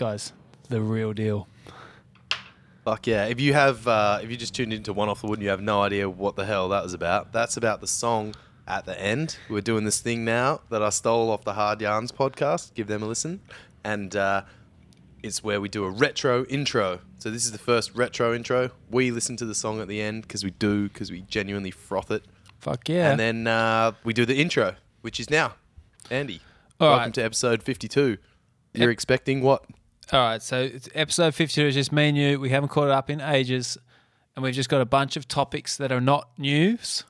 guy's the real deal. Fuck yeah! If you have, uh, if you just tuned into One Off the Wood and you have no idea what the hell that was about, that's about the song at the end. We're doing this thing now that I stole off the Hard Yarns podcast. Give them a listen, and uh, it's where we do a retro intro. So this is the first retro intro. We listen to the song at the end because we do, because we genuinely froth it, Fuck yeah. and then uh, we do the intro, which is now. Andy, All welcome right. to episode fifty-two. You're expecting what? All right, so it's episode 52 is just me and you. We haven't caught it up in ages, and we've just got a bunch of topics that are not news.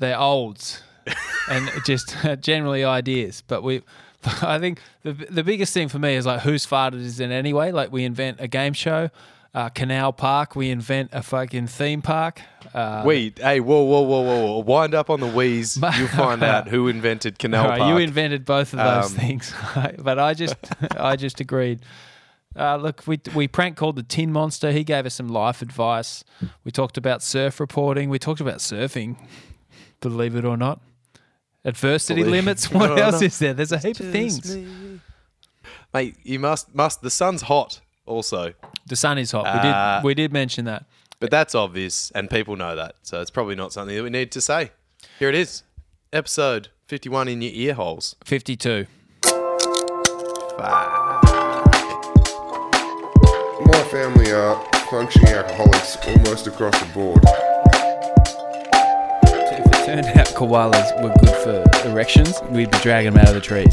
They're olds, and just generally ideas. But we, I think the the biggest thing for me is like whose farted is it anyway? Like we invent a game show, uh, Canal Park. We invent a fucking theme park. Uh, Wait, hey, whoa, whoa, whoa, whoa, whoa. Wind up on the wheeze. You'll find out who invented Canal right, Park. you invented both of those Um, things, but I just I just agreed. Uh, look, we we prank called the Tin Monster. He gave us some life advice. We talked about surf reporting. We talked about surfing. Believe it or not, adversity Believe limits. What else not. is there? There's a heap of things. Mate, you must, must, the sun's hot also. The sun is hot. We Uh, did we did mention that. But that's obvious, and people know that. So it's probably not something that we need to say. Here it is. Episode 51 in your ear holes. Fifty two. My family are functioning alcoholics almost across the board. If it turned out koalas were good for erections, we'd be dragging them out of the trees.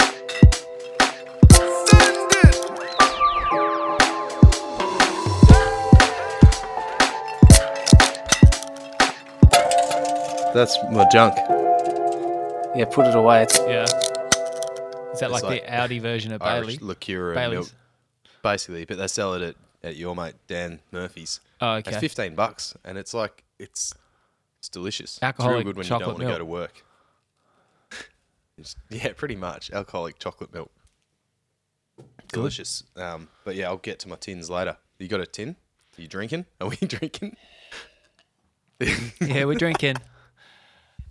That's my junk. Yeah, put it away. Yeah. Is that It's like, like the Aldi version of Bailey? Irish liqueur and Bailey's. milk. Basically, but they sell it at, at your mate Dan Murphy's. Oh, okay. It's okay. 15 bucks, and it's like, it's it's delicious. it's Alcoholic real good when you don't chocolate want to go to work. It's- yeah, pretty much. Alcoholic chocolate milk. Delicious. Um, but yeah, I'll get to my tins later. You got a tin? Are you drinking? Are we drinking? Yeah, we're drinking.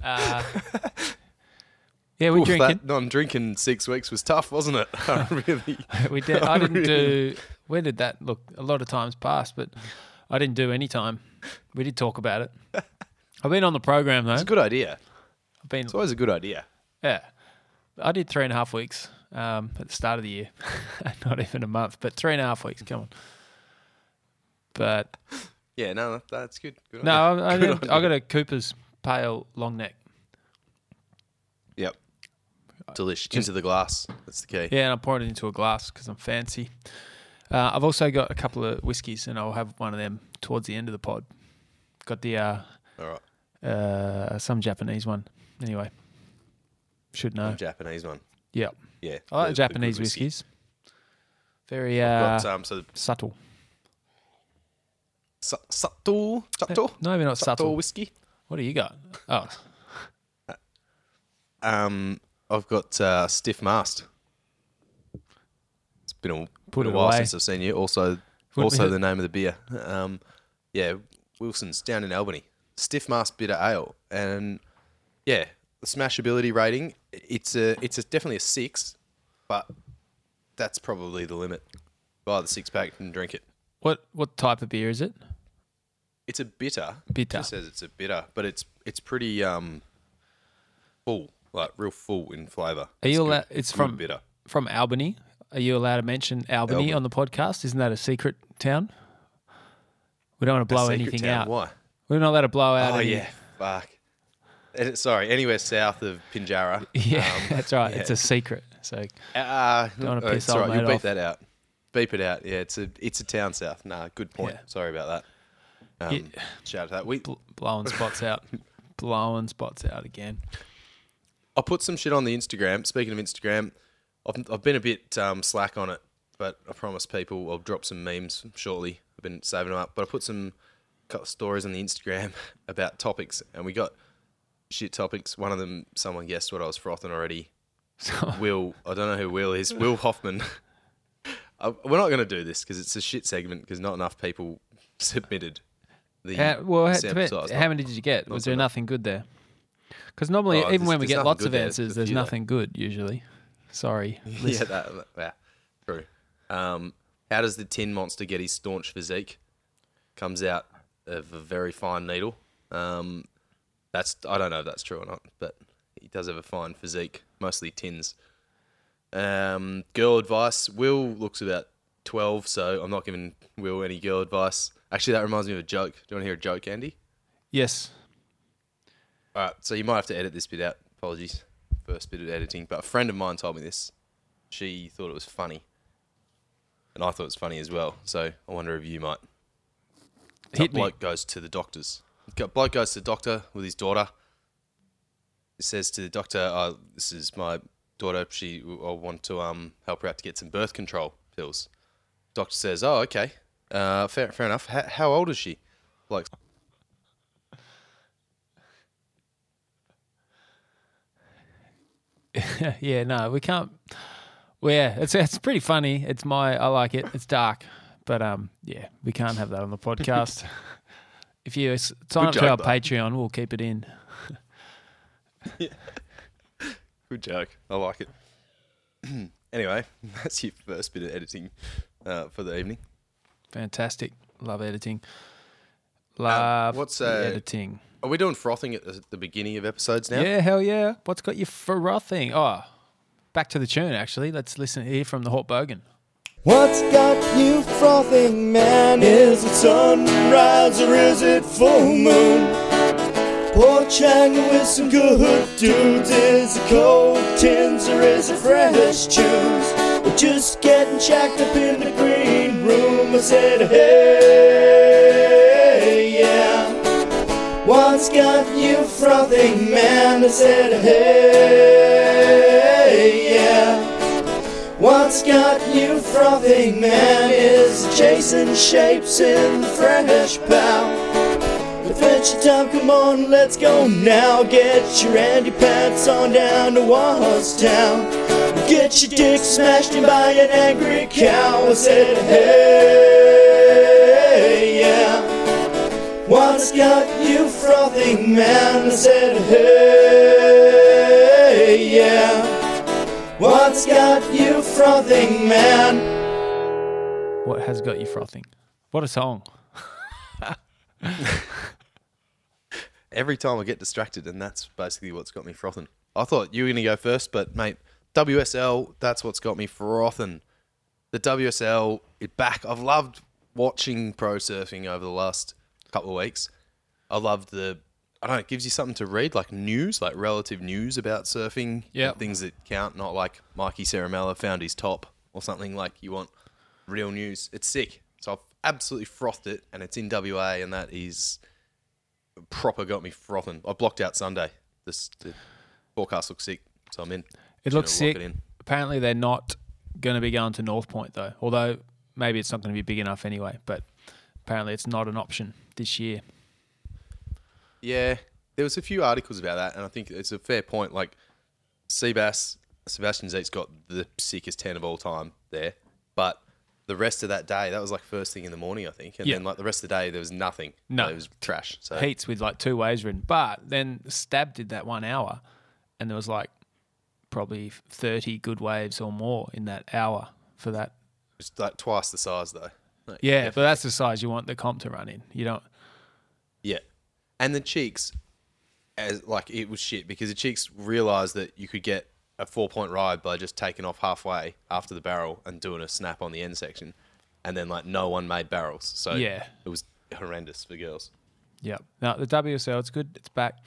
Uh, yeah, we're Oof, drinking. That non-drinking six weeks was tough, wasn't it? I really. We did. I I didn't really- do. Where did that look? A lot of times passed, but I didn't do any time. We did talk about it. I've been on the program though. It's a good idea. I've been. It's always a good idea. Yeah, I did three and a half weeks um, at the start of the year. Not even a month, but three and a half weeks. Come on. But Yeah, no, that's good. good no, idea. I, I, Good I got a Cooper's pale long neck. Yep. Delish. Into the glass. That's the key. Yeah, and I poured it into a glass because I'm fancy. Uh, I've also got a couple of whiskies, and I'll have one of them towards the end of the pod. Got the uh, All right. uh, some Japanese one. Anyway, should know. Japanese one. Yep. Yeah. I like the- the Japanese whiskey. whiskies. Very uh, Got, um, so subtle. su- subtle, subtle, No, maybe not subtle. whiskey. What do you got? Oh, Um, I've got uh, stiff mast. It's been a, Put been a it while away. since I've seen you. Also, also the name of the beer. Um, yeah, Wilson's down in Albany. Stiff mast bitter ale, and yeah, the smashability rating. It's a, it's a, definitely a six, but that's probably the limit. Buy the six pack and drink it. what what type of beer is it? It's a bitter. Bitter. It says it's a bitter, but it's it's pretty um full, like real full in flavour. Are you allowed? It's from bitter. from Albany. Are you allowed to mention Albany, Albany. on the podcast? Isn't that a secret town? We don't want to blow anything town, out. Why? We're not allowed to blow out. Oh any- yeah, fuck. Sorry, anywhere south of Pinjarra. Yeah, Um, that's right. It's a secret. So Uh, Don't uh, piss old right. You mate beep off. that out. Beep it out. Yeah, it's a it's a town south. Nah, good point. Yeah. Sorry about that. Um, Yeah. Shout out to that. We, bl- blowing spots out, blowing spots out again. I'll put some shit on the Instagram. Speaking of Instagram, I've, I've been a bit um, slack on it, but I promise people I'll drop some memes shortly. I've been saving them up, but I put some stories on the Instagram about topics, and we got shit topics. One of them, someone guessed what I was frothing already. Will, I don't know who Will is. Will Hoffman. Uh, We're not going to do this because it's a shit segment because not enough people submitted the how, well, how, sample size. how many did you get? Was there enough. nothing good there? Because normally, Oh, even when we get lots of answers, There's few there. nothing good usually. Sorry. yeah, that, yeah, true. Um, how does the tin monster get his staunch physique? Comes out of a very fine needle. Um, that's I don't know if that's true or not, but he does have a fine physique, mostly tins. Um, girl advice: Will looks about twelve, so I'm not giving Will any girl advice. Actually, that reminds me of a joke. Do you want to hear a joke, Andy? Yes. All right, so you might have to edit this bit out. Apologies, first bit of editing. But a friend of mine told me this. She thought it was funny, and I thought it was funny as well. So I wonder if you might. Hit a me. bloke goes to the doctors. Bloke goes to the doctor with his daughter. He says to the doctor, oh, "This is my daughter. She, I want to um help her out to get some birth control pills." Doctor says, "Oh, okay, uh, fair, fair enough. How, how old is she?" Like, yeah, no, we can't. Well, yeah, it's it's pretty funny. It's my I like it. It's dark, but um, yeah, we can't have that on the podcast. if you sign Good up to our though. Patreon, we'll keep it in. Good joke. I like it. anyway, that's your first bit of editing uh, for the evening. Fantastic. Love editing. Love what's, the uh, editing? Are we doing frothing at the, the beginning of episodes now? Yeah, hell yeah. What's got you frothing? Oh, back to the tune, actually. Let's listen here from the Hot Bogan. What's got you frothing, man? Is it sunrise or is it full moon? Porch hanging with some good dudes. Is it cold tins or is it fresh tunes? We're just getting jacked up in the green Said, hey, yeah. What's got you frothing, man? I said, hey, yeah. What's got you frothing, man? Is chasing shapes in the fresh bow. Adventure time, come on, let's go now. Get your Andy pants on down to Town. Get your dick smashed in by an angry cow. I said, hey, yeah. What's got you frothing, man? I said, hey, yeah. What's got you frothing, man? What has got you frothing? What a song. Every time I get distracted, and that's basically what's got me frothing. I thought you were going to go first, but mate, WSL, that's what's got me frothing. The WSL it back. I've loved watching pro surfing over the last couple of weeks. I loved the, I don't know, it gives you something to read, like news, like relative news about surfing. Yep. Things that count, not like Mikey Ceramella found his top or something like you want real news. It's sick. So I've absolutely frothed it, and it's in WA, and that is proper got me frothing. I blocked out Sunday. This the forecast looks sick, so I'm in. It looks sick. it. Apparently, they're not going to be going to North Point though. Although maybe it's not going to be big enough anyway. But apparently, it's not an option this year. Yeah, there was a few articles about that, and I think it's a fair point. Like Seabass, Sebastian Zietz's got the sickest ten of all time there, but the rest of that day, that was like first thing in the morning, I think, and Yeah. then like the rest of the day, there was nothing. No. it was trash. So Heats with like two waves written. But then Stab did that one hour, and there was like probably thirty good waves or more in that hour for that. it's like twice the size though. Like, Yeah, but that's the size you want the comp to run in. You don't. Yeah, and the cheeks, as like it was shit because the cheeks realised that you could get a four point ride by just taking off halfway after the barrel and doing a snap on the end section, and then like no one made barrels, so Yeah. it was horrendous for girls. Yeah. No, the WSL, it's good. It's back.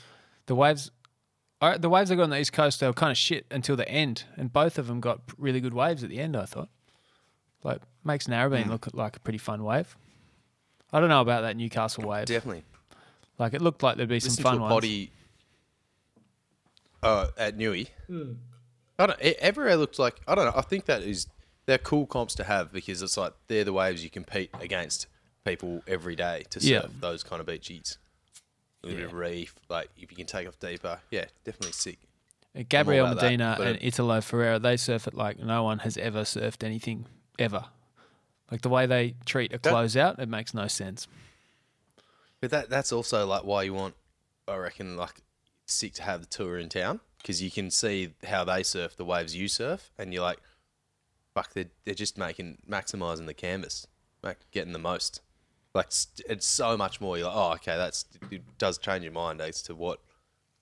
The waves, all right, the waves they got on the East Coast, they were kind of shit until the end, and both of them got really good waves at the end. I thought, like, makes Narrabeen look like a pretty fun wave. I don't know about that Newcastle wave. Definitely. Like, it looked like there'd be some fun to a ones. potty uh, at Newey. I don't. e- Everywhere looks like I don't know. I think that is they're cool comps to have because it's like they're the waves you compete against people every day to serve Yeah. those kind of beaches. A little bit of reef, like if you can take off deeper, yeah, definitely sick. Uh, Gabriel about that, Medina and it- Italo Ferreira, they surf it like no one has ever surfed anything ever. Like the way they treat a closeout, it makes no sense. But that that's also like why you want, I reckon, like sick to have the tour in town because you can see how they surf the waves you surf, and you're like, fuck, they're they're just making maximizing the canvas, like getting the most. Like it's, so much more. You're like, oh, okay, that's it does change your mind as to what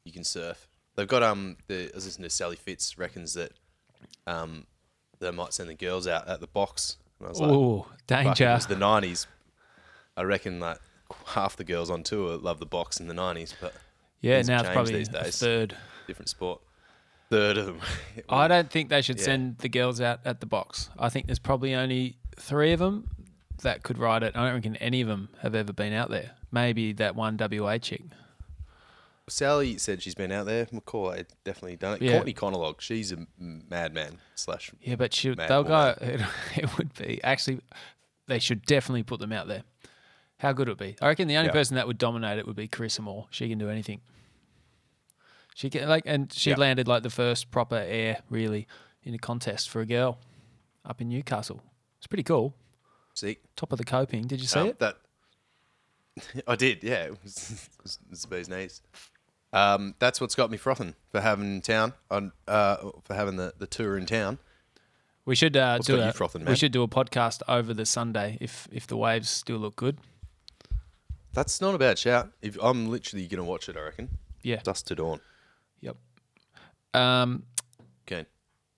you can surf. They've got um the I was listening to Sally Fitz reckons that um they might send the girls out at the box. And I was like, fuck, it danger. was the nineties. I reckon like half the girls on tour love the box in the nineties, but Yeah, now it's probably these a days. third. different sport. Third of them. I don't think they should Yeah. send the girls out at the box. I think there's probably only three of them that could ride it. I don't reckon any of them have ever been out there. Maybe that one WA chick. Sally said she's been out there. McCall had definitely done it. Yeah. Courtney Conlogue, she's a madman slash. Yeah, but she, they'll go. It, it would be actually. They should definitely put them out there. How good would it be? I reckon the only Yeah. person that would dominate it would be Carissa Moore. She can do anything. She can like, and she Yeah. landed like the first proper air really in a contest for a girl up in Newcastle. It's pretty cool. Top of the coping. Did you see Um, it? That I did. Yeah, it was, it was, it was the bee's knees. Um, that's what's got me frothing for having town on uh, for having the, the tour in town. We should uh, do a, frothing, we should do a podcast over the Sunday if if the waves still look good. That's not a bad shout. If I'm literally gonna watch it, I reckon. Yeah. Dust to dawn. Yep. Um. Okay.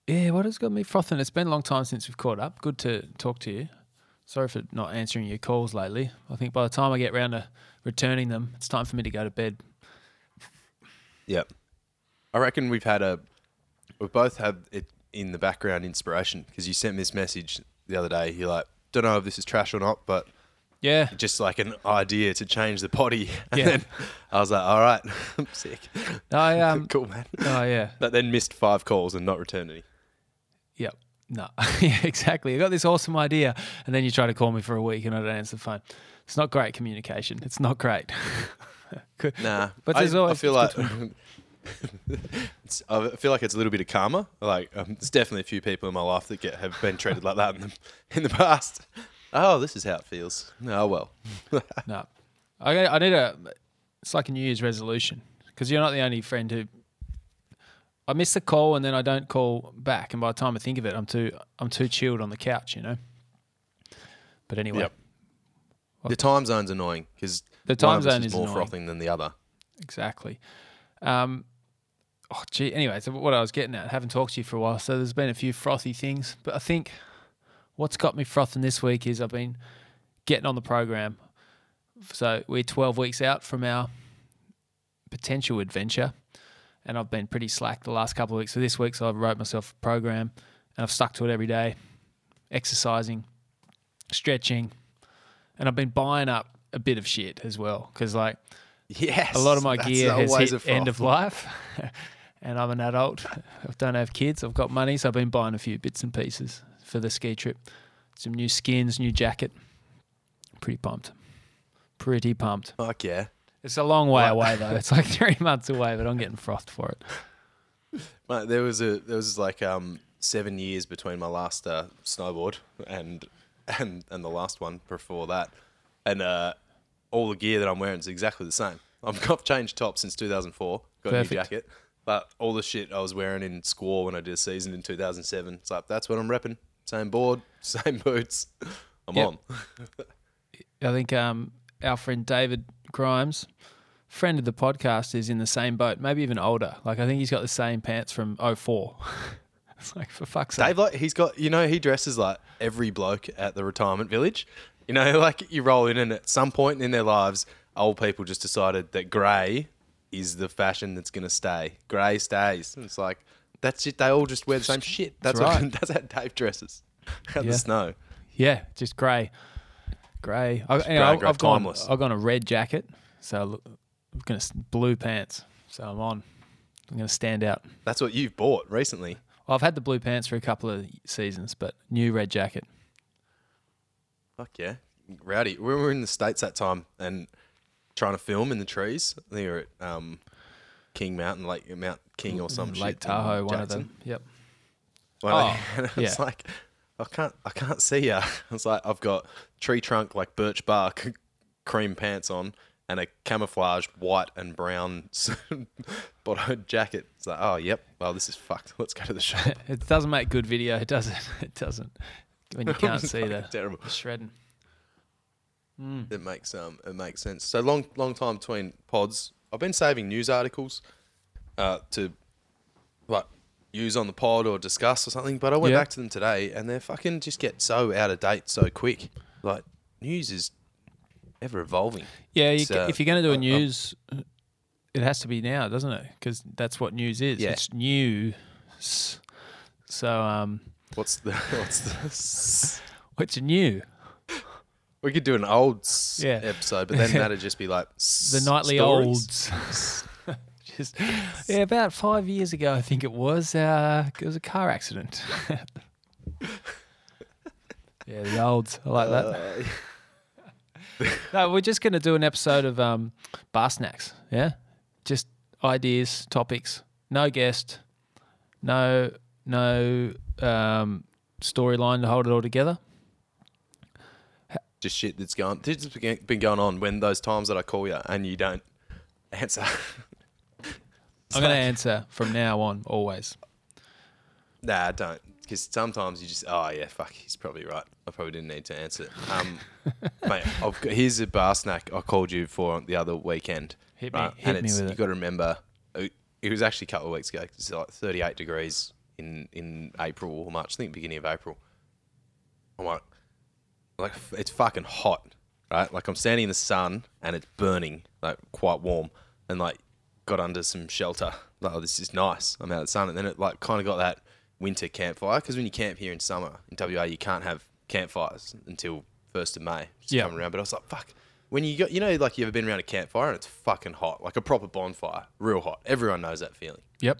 Yeah. What has got me frothing? It's been a long time since we've caught up. Good to talk to you. Sorry for not answering your calls lately. I think by the time I get round to returning them, it's time for me to go to bed. Yep. I reckon we've had a, we've both had it in the background inspiration because you sent me this message the other day. You're like, don't know if this is trash or not, but Yeah. just like an idea to change the potty. And Yeah. then I was like, all right, I'm sick. I um. cool, man. Oh yeah. But then missed five calls and not returned any. Yep. No. yeah. Exactly. I got this awesome idea, and then you try to call me for a week, and I don't answer the phone. It's not great communication. It's not great. Good. Nah, But I, always- I feel like it's, I feel like it's a little bit of karma. Like um, there's definitely a few people in my life that get have been treated like that in the, in the past. Oh, this is how it feels. Oh well. No, I I need a. It's like a New Year's resolution because you're not the only friend who. I miss the call and then I don't call back, and by the time I think of it, I'm too I'm too chilled on the couch, you know. But anyway, Yep. The time zone's annoying because The one time zone is is more annoying. frothing than the other. exactly. Um, oh gee. Anyway, so what I was getting at, haven't talked to you for a while, so there's been a few frothy things, but I think what's got me frothing this week is I've been getting on the program. So we're 12 weeks out from our potential adventure, and I've been pretty slack the last couple of weeks. So this week, so I've wrote myself a program, and I've stuck to it every day, exercising, stretching, and I've been buying up a bit of shit as well because like Yes, a lot of my gear has hit end of life, and I'm an adult. I don't have kids. I've got money, so I've been buying a few bits and pieces for the ski trip. Some new skins, new jacket. Pretty pumped. Pretty pumped. Fuck yeah. It's a long way away though. It's like three months away, but I'm getting frothed for it. Mate, there was a there was like um seven years between my last uh, snowboard and and and the last one before that, and uh, all the gear that I'm wearing is exactly the same. I've got changed top since 2004. Got a new jacket, but all the shit I was wearing in Squaw when I did a season in 2007. It's like that's what I'm repping. Same board, same boots. I'm Yep. on. I think um, our friend David Grimes, friend of the podcast, is in the same boat, maybe even older. Like I think he's got the same pants from 04. it's like for fuck's sake. Dave, like he's got, you know, he dresses like every bloke at the retirement village. You know, like you roll in, and at some point in their lives, old people just decided that grey is the fashion that's going to stay. Grey stays. And it's like that's it. They all just wear the same shit. That's, That's what. right. That's how Dave dresses. Out Yeah. the snow. Yeah, just grey, grey. I, grey, anyway, grey, I've gone. timeless. I've gone a red jacket, so I'm gonna blue pants. So I'm on. I'm gonna stand out. That's what you've bought recently. Well, I've had the blue pants for a couple of seasons, but new red jacket. Fuck yeah, rowdy. We were in the states that time and trying to film in the trees. I think we were at um, King Mountain, Lake Mount King or some shit. Lake Tahoe, one of them. Yep. Well, Oh, yeah. like, I can't, I can't see ya. I was like, I've got tree trunk like birch bark cream pants on, and a camouflage white and brown bottom jacket. It's like, oh, yep. Well, this is fucked. Let's go to the shop. It doesn't make good video, It does it? It doesn't. When you can't see the, terrible. the shredding. It makes um it makes sense. So long long time between pods. I've been saving news articles uh, to like use on the pod or discuss or something, but I went Yeah. back to them today and they fucking just get so out of date so quick. Like news is ever evolving. Yeah, you, So, if you're going to do a I'm- news, it has to be now, doesn't it? Because that's what news is. Yeah. It's news. So, um, What's the what's the what's new? We could do an old s Yeah. episode, but then that'd just be like The nightly stories. olds. Just yeah, about five years ago, I think it was. Uh, it was a car accident. yeah, the olds. I like that. no, we're just going to do an episode of um, bar snacks. Yeah, just ideas, topics. No guest. No, no um, storyline to hold it all together. Just shit that's going. This has been going on when those times that I call you and you don't answer. I'm going to answer from now on, always. Nah, I don't. Because sometimes you just, oh yeah, fuck, he's probably right. I probably didn't need to answer. it. Um, mate, I've got, here's a bar snack I called you for the other weekend. Hit me- right? hit and me it's, with you it. got to remember, it it was actually a couple of weeks ago. It's like 38 degrees in in April or March. I think beginning of April. I'm like, like it's fucking hot, right? Like I'm standing in the sun and it's burning, like quite warm, and like got under some shelter. Like, oh, this is nice. I'm out of the sun, and then it like kind of got that winter campfire because when you camp here in summer in WA, you can't have campfires until first of May. Just Yeah. coming around, but I was like, fuck. When you got, you know, like you ever been around a campfire and it's fucking hot, like a proper bonfire, real hot. Everyone knows that feeling. Yep.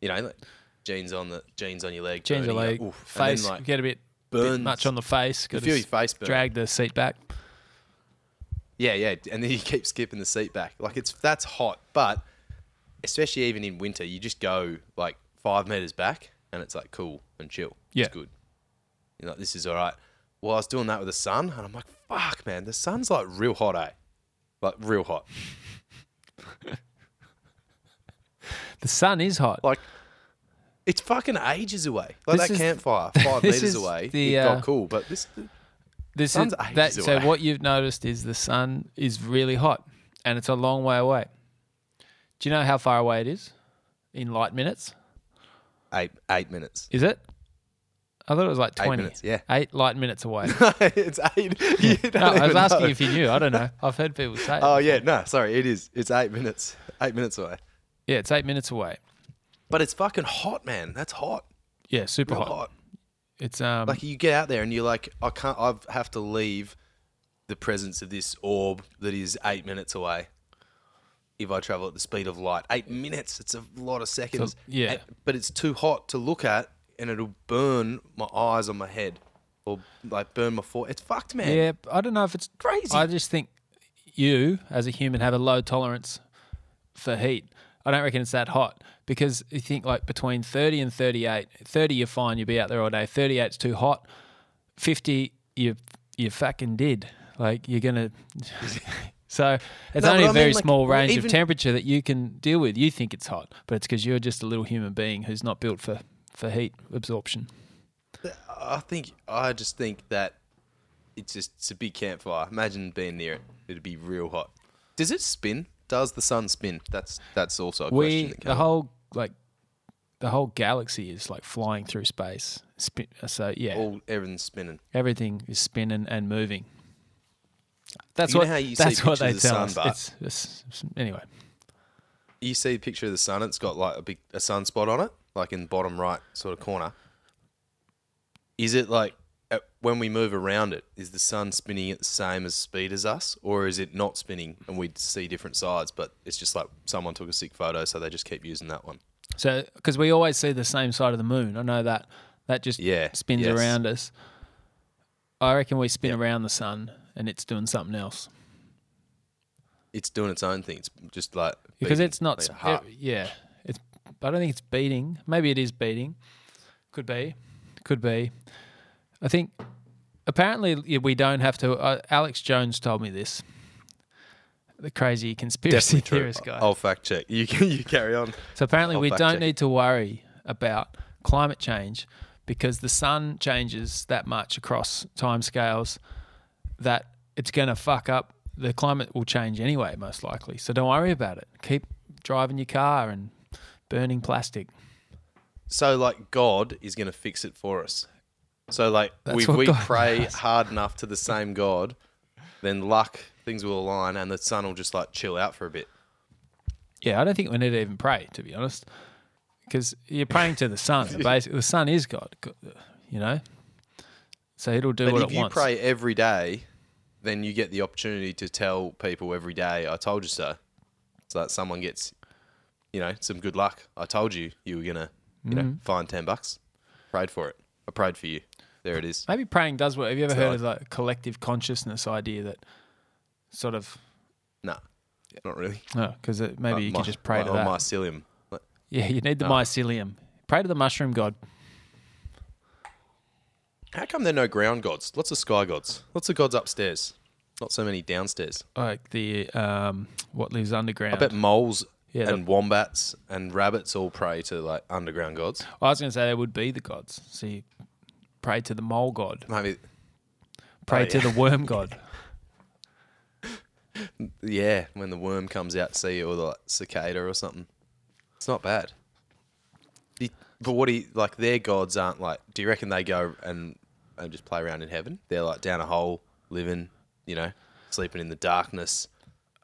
You know, like jeans on the jeans on your leg, the burning, leg, like, oof. And then, face. like, get a bit, bit much on the face. You feel your face burn. drag the seat back. Yeah, yeah, and then you keep skipping the seat back. Like it's that's hot, but especially even in winter, you just go like five meters back, and it's like cool and chill. Yeah. it's good. You're like, this is all right. Well, I was doing that with the sun, and I'm like, fuck, man, the sun's like real hot, eh? Like real hot. The sun is hot. Like it's fucking ages away. Like This that is- campfire, five meters away, the, it uh, got cool. But this, This sun's is ages that. So what you've noticed is the sun is really hot, and it's a long way away. Do you know how far away it is in light minutes? eight eight minutes. Is it? I thought it was like Eight twenty. minutes, yeah. eight light minutes away. it's eight. No, I was asking know. if you knew. I don't know. I've heard people say. it. Oh yeah, no, sorry, it is. It's eight minutes. Eight minutes away. yeah, it's eight minutes away. But it's fucking hot, man. That's hot. Yeah, super hot. hot. It's um. Like you get out there and you're like, I can't. I have to leave the presence of this orb that is eight minutes away. If I travel at the speed of light, eight minutes. It's a lot of seconds. yeah. And- but it's too hot to look at, and it'll burn my eyes on my head, or like burn my forehead. It's fucked, man. Yeah, I don't know if it's Crazy. I just think you, as a human, have a low tolerance for heat. I don't reckon it's that hot because you think like between 30 and 38, 30 you're fine, you'll be out there all day. 38's too hot. 50 you you fucking did. Like you're going to So it's No, only but a I very mean, like, small well, range even- of temperature that you can deal with. You think it's hot, but it's because you're just a little human being who's not built for, for heat absorption. I think I just think that it's just it's a big campfire. Imagine being near it; it'd be real hot. Does it spin? Does the sun spin? That's that's also a question. we that the whole like the whole galaxy is like flying through space. Spin, so yeah, all everything's spinning. everything is spinning and moving. That's You what how you see that's what they the tell sun, us. but- It's, it's, anyway. You see a picture of the sun; it's got like a big a sunspot on it, like in the bottom right sort of corner. Is it like uh, when we move around it? Is the sun spinning at the same as speed as us, or is it not spinning and we see different sides? But it's just like someone took a sick photo, so they just keep using that one. So because we always see the same side of the moon, I know that that just Yeah, spins yes. around us. I reckon we spin Yep. around the sun and it's doing something else It's doing its own thing. It's just like because beating it's not. sp- heart. yeah, it's. I don't think it's beating. Maybe it is beating. Could be. Could be. I think apparently we don't have to. Uh, Alex Jones told me this. the crazy conspiracy Definitely true. theorist guy. I'll fact check. You can you carry on. So apparently, I'll we don't check need to worry about climate change because the sun changes that much across timescales that it's going to fuck up. The climate will change anyway, most likely. So don't worry about it. Keep driving your car and burning plastic. So like God is going to fix it for us. So like That's we God pray does. hard enough to the same God, then luck things will align and the sun will just like chill out for a bit. Yeah, I don't think we need to even pray, to be honest, because you're praying to the sun. Basically, the sun is God, you know. So it'll do But what if it you wants. pray every day, then you get the opportunity to tell people every day, "I told you so," so that someone gets, you know, some good luck. I told you you were gonna, you know, Mm. find ten bucks. Prayed for it. I prayed for you. There it is. Maybe praying does work. Have you ever It's heard like- of like a collective consciousness idea that sort of No, not really. no, because maybe you My- could just pray my- to oh, that. mycelium. Like, Yeah, you need the No. mycelium. Pray to the mushroom god. How come there are no ground gods? Lots of sky gods. Lots of gods upstairs. Not so many downstairs. Like the um, what lives underground. I bet moles Yeah, and wombats and rabbits all pray to like underground gods. I was going to say they would be the gods. So pray to the mole god. Maybe, Pray Oh, to yeah. the worm god. yeah, when the worm comes out to see you or the like, cicada or something. It's not bad. The- But what do you, like their gods aren't like, do you reckon they go and, and just play around in heaven? They're like down a hole, living, you know, sleeping in the darkness.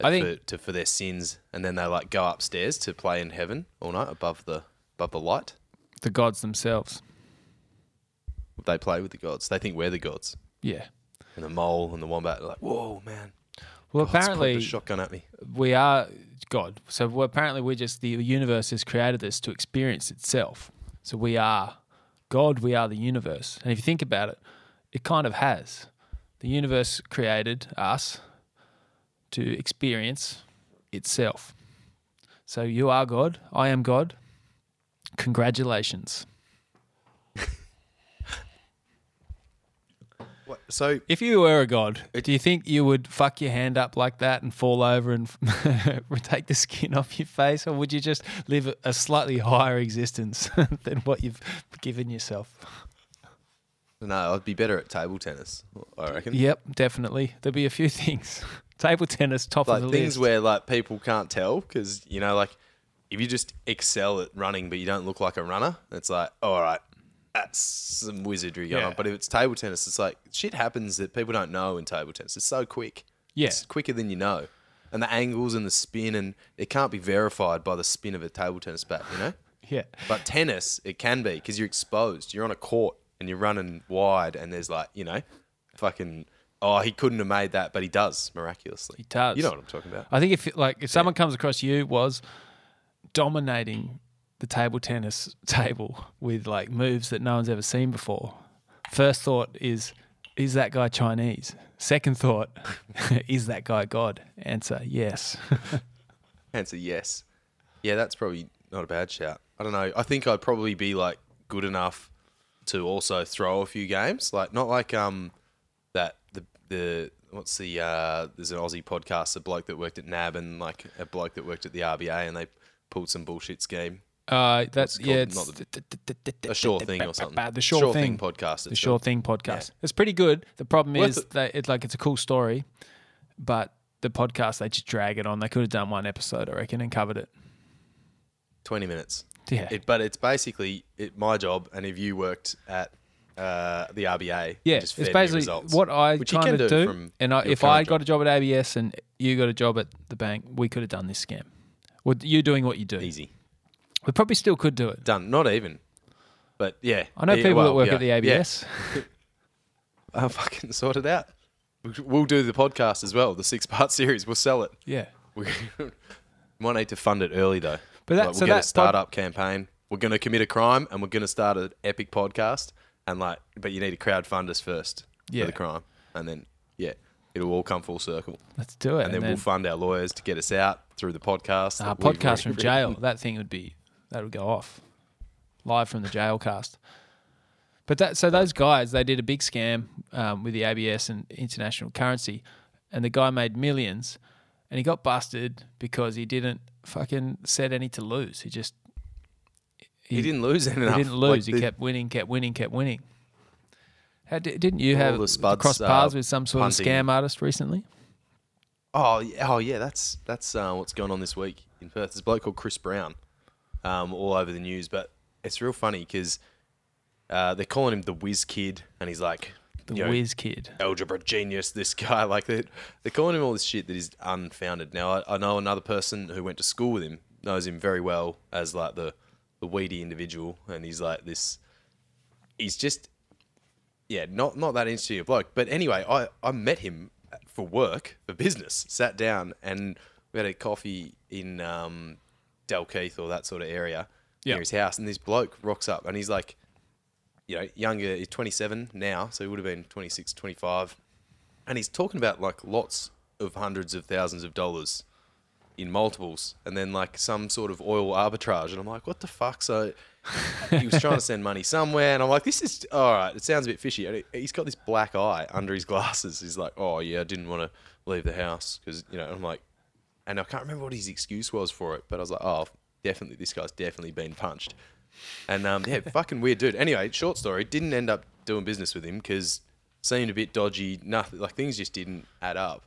Uh, I think- for, to, for their sins, and then they like go upstairs to play in heaven all night above the above the light. The gods themselves. They play with the gods. They think we're the gods. Yeah. And the mole and the wombat are like, whoa, man. Well, God's apparently a shotgun at me. we are God. So apparently we're just the universe has created us to experience itself. So we are God. We are the universe. And if you think about it, it kind of has. The universe created us to experience itself. So you are God. I am God. Congratulations. So If you were a god, do you think you would fuck your hand up like that and fall over and take the skin off your face, or would you just live a slightly higher existence than what you've given yourself? no, I'd be better at table tennis. I reckon. Yep, definitely. There'd be a few things. Table tennis, top Like of the things list. Things where like people can't tell because you know like if you just excel at running but you don't look like a runner, it's like all right, that's some wizardry going Yeah. on. But if it's table tennis, it's like shit happens that people don't know in table tennis. It's so quick. Yeah. It's quicker than you know. And the angles and the spin and it can't be verified by the spin of a table tennis bat, you know? yeah. But tennis, it can be because you're exposed. You're on a court and you're running wide, and there's like, you know, fucking, oh, he couldn't have made that, but he does miraculously. He does. You know what I'm talking about? I think if like if someone comes across you was dominating the table tennis table with like moves that no one's ever seen before, first thought is is that guy Chinese? Second thought is that guy God? Answer yes. Answer yes. Yeah, that's probably not a bad shout. I don't know. I think I'd probably be like good enough to also throw a few games. Like not like um that the the what's the uh there's an Aussie podcast, a bloke that worked at NAB and like a bloke that worked at the RBA and they pulled some bullshit scheme. Uh, that's yeah, it's A sure thing or something. The sure, thing. podcast. The sure thing podcast. It's pretty good. The problem Worth is it. that it's like it's a cool story, but the podcast they just drag it on. They could have done one episode, I reckon, and covered it. Twenty minutes. Yeah. It, but it's basically it, my job, and if you worked at uh, the RBA, Yeah, just it's basically results, what I kind of do do. And I, if I got job. a job at ABS and you got a job at the bank, we could have done this scam. Well, you doing what you do. easy We probably still could do it. done. Not even, but yeah. I know Yeah, people that work yeah, at the yeah. ABS. I'll fucking sort it out. We'll do the podcast as well, the six part series. We'll sell it. Yeah. We might need to fund it early though. But that- Like, we'll so get that a pod- startup campaign. We're going to commit a crime and we're going to start an epic podcast. And like, but you need to crowdfund us first Yeah. for the crime, and then yeah, it'll all come full circle. Let's do it. and then, we'll fund our lawyers to get us out through the podcast. uh, podcast from jail. That thing would be that would go off live from the jail cast. But that so those guys they did a big scam um, with the ABS and international currency, and the guy made millions, and he got busted because he didn't fucking set any to lose. He just He, didn't lose he didn't Like lose. he the- kept winning, kept winning, kept winning. How, didn't you have cross uh, paths with some sort of scam artist recently? Oh, yeah, oh yeah, that's that's uh, what's going on this week in Perth. There's a bloke called Chris Brown, um, all over the news. But it's real funny because uh, they're calling him the Whiz Kid, and he's like The you know, whiz kid. algebra genius. This guy, like they they're calling him all this shit that is unfounded. Now I, I know another person who went to school with him knows him very well as like the the weedy individual, and he's like this. He's just yeah, not not that interesting a bloke. But anyway, I, I met him for work, for business, sat down and we had a coffee in um, Dalkeith or that sort of area Yeah. near his house. And this bloke rocks up and he's like, you know, younger, he's 27 now, so he would have been 26, 25. And he's talking about like lots of hundreds of thousands of dollars in multiples and then like some sort of oil arbitrage. And I'm like, what the fuck? So he was trying to send money somewhere, and I'm like, this is all right. It sounds a bit fishy. And he's got this black eye under his glasses. He's like, oh yeah, I didn't want to leave the house because you know. I'm like, and I can't remember what his excuse was for it, but I was like, oh, definitely, this guy's definitely been punched. And um, yeah, fucking weird dude. Anyway, short story. Didn't end up doing business with him because seemed a bit dodgy. Nothing like things just didn't add up.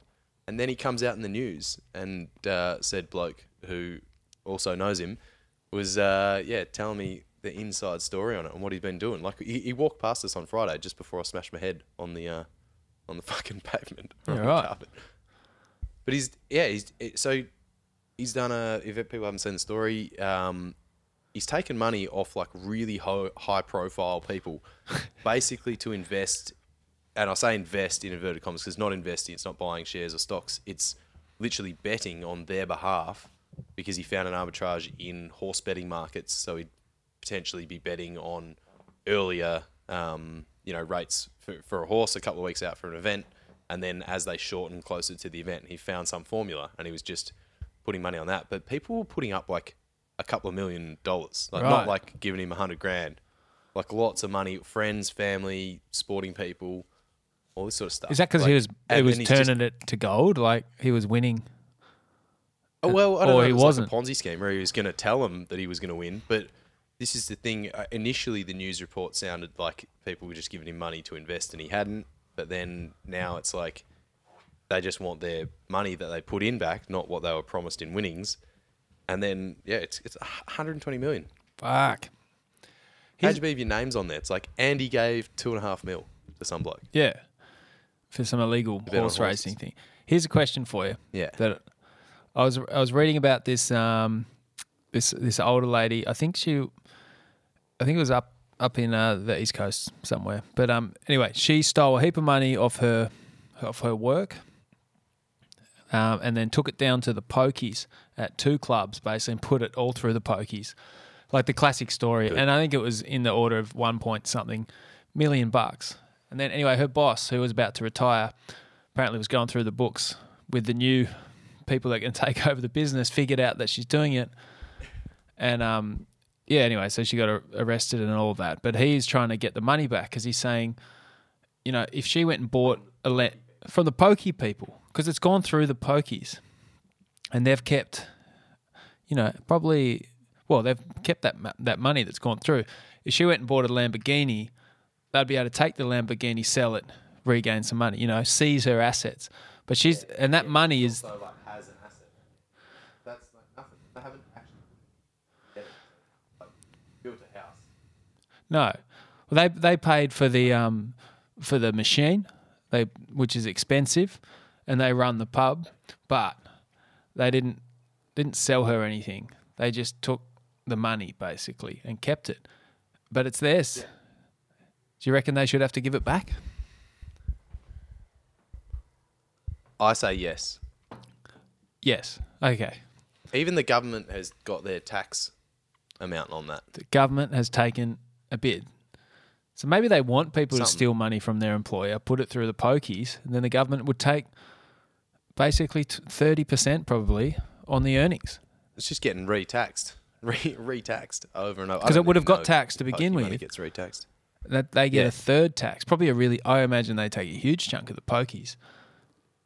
And then he comes out in the news and uh, said bloke who also knows him was uh, yeah telling me the inside story on it and what he's been doing. Like he, he walked past us on Friday just before I smashed my head on the uh, on the fucking pavement Yeah, right. carpet. But he's yeah he's so he's done a if people haven't seen the story. Um, he's taken money off like really ho- high profile people, basically to invest. And I say invest in inverted commas because it's not investing, it's not buying shares or stocks. It's literally betting on their behalf because he found an arbitrage in horse betting markets. So he'd potentially be betting on earlier, um, you know, rates for, for a horse a couple of weeks out for an event. And then as they shortened closer to the event, he found some formula and he was just putting money on that. But people were putting up like a couple of million dollars, like Right. not like giving him a hundred grand, like lots of money, friends, family, sporting people, all this sort of stuff. Is that because Like, he was he was he's just- turning it to gold? Like he was winning? Oh, well, I don't Or know. he it was wasn't. like a Ponzi scheme where he was going to tell them that he was going to win. But this is the thing. Uh, initially, the news report sounded like people were just giving him money to invest, and he hadn't. But then now it's like they just want their money that they put in back, not what they were promised in winnings. And then yeah, it's it's 120 million. Fuck. How'd you believe your name's on there? It's like Andy gave two and a half mil to some bloke. Yeah. For some illegal horse racing thing. Here's a question for you. Yeah. That I was I was reading about this um this this older lady. I think she I think it was up up in uh, the east coast somewhere. But um anyway, she stole a heap of money off her off her work. Um, and then took it down to the pokies at two clubs, basically, and put it all through the pokies, like the classic story. And I think it was in the order of one point something million bucks. And then anyway, her boss, who was about to retire, apparently was going through the books with the new people that can take over the business, figured out that she's doing it, and um, yeah. Anyway, so she got arrested and all that. But he's trying to get the money back because he's saying, you know, if she went and bought a let from the pokey people, because it's gone through the pokies, and they've kept, you know, probably. Well, they've kept that that money that's gone through. If she went and bought a Lamborghini, they'd be able to take the Lamborghini, sell it, regain some money, you know, seize her assets. But she's and that money is like has an asset. That's like nothing. They haven't actually like, built a house. No. Well, they they paid for the um for the machine, they which is expensive, and they run the pub, but they didn't didn't sell her anything. They just took the money basically and kept it, but it's theirs. Do you reckon they should have to give it back? I say yes. Yes. Okay. Even the government has got their tax amount on that. the government has taken a bid. So maybe they want people to steal money from their employer, put it through the pokies, and then the government would take basically thirty percent probably on the earnings It's just getting retaxed, re- re-taxed over and over. I 'Cause it would have got taxed to begin pokey money with. Gets re-taxed. that they get Yeah. a third tax. Probably a really, I imagine they take a huge chunk of the pokies.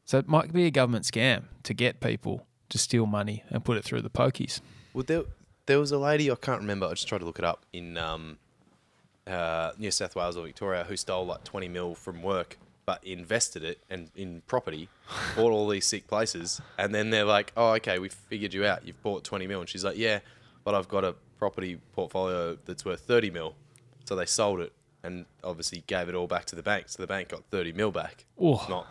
So it might be a government scam to get people to steal money and put it through the pokies. Well, there, there was a lady I can't remember. I just tried to look it up in um, uh, New South Wales or Victoria who stole like twenty mil from work, but invested it and in property, bought all these sick places, and then they're like, "Oh, okay, we figured you out. You've bought twenty mil," and she's like, "Yeah, but I've got a property portfolio that's worth thirty mil." So they sold it and obviously gave it all back to the bank. So the bank got thirty mil back, Oh. not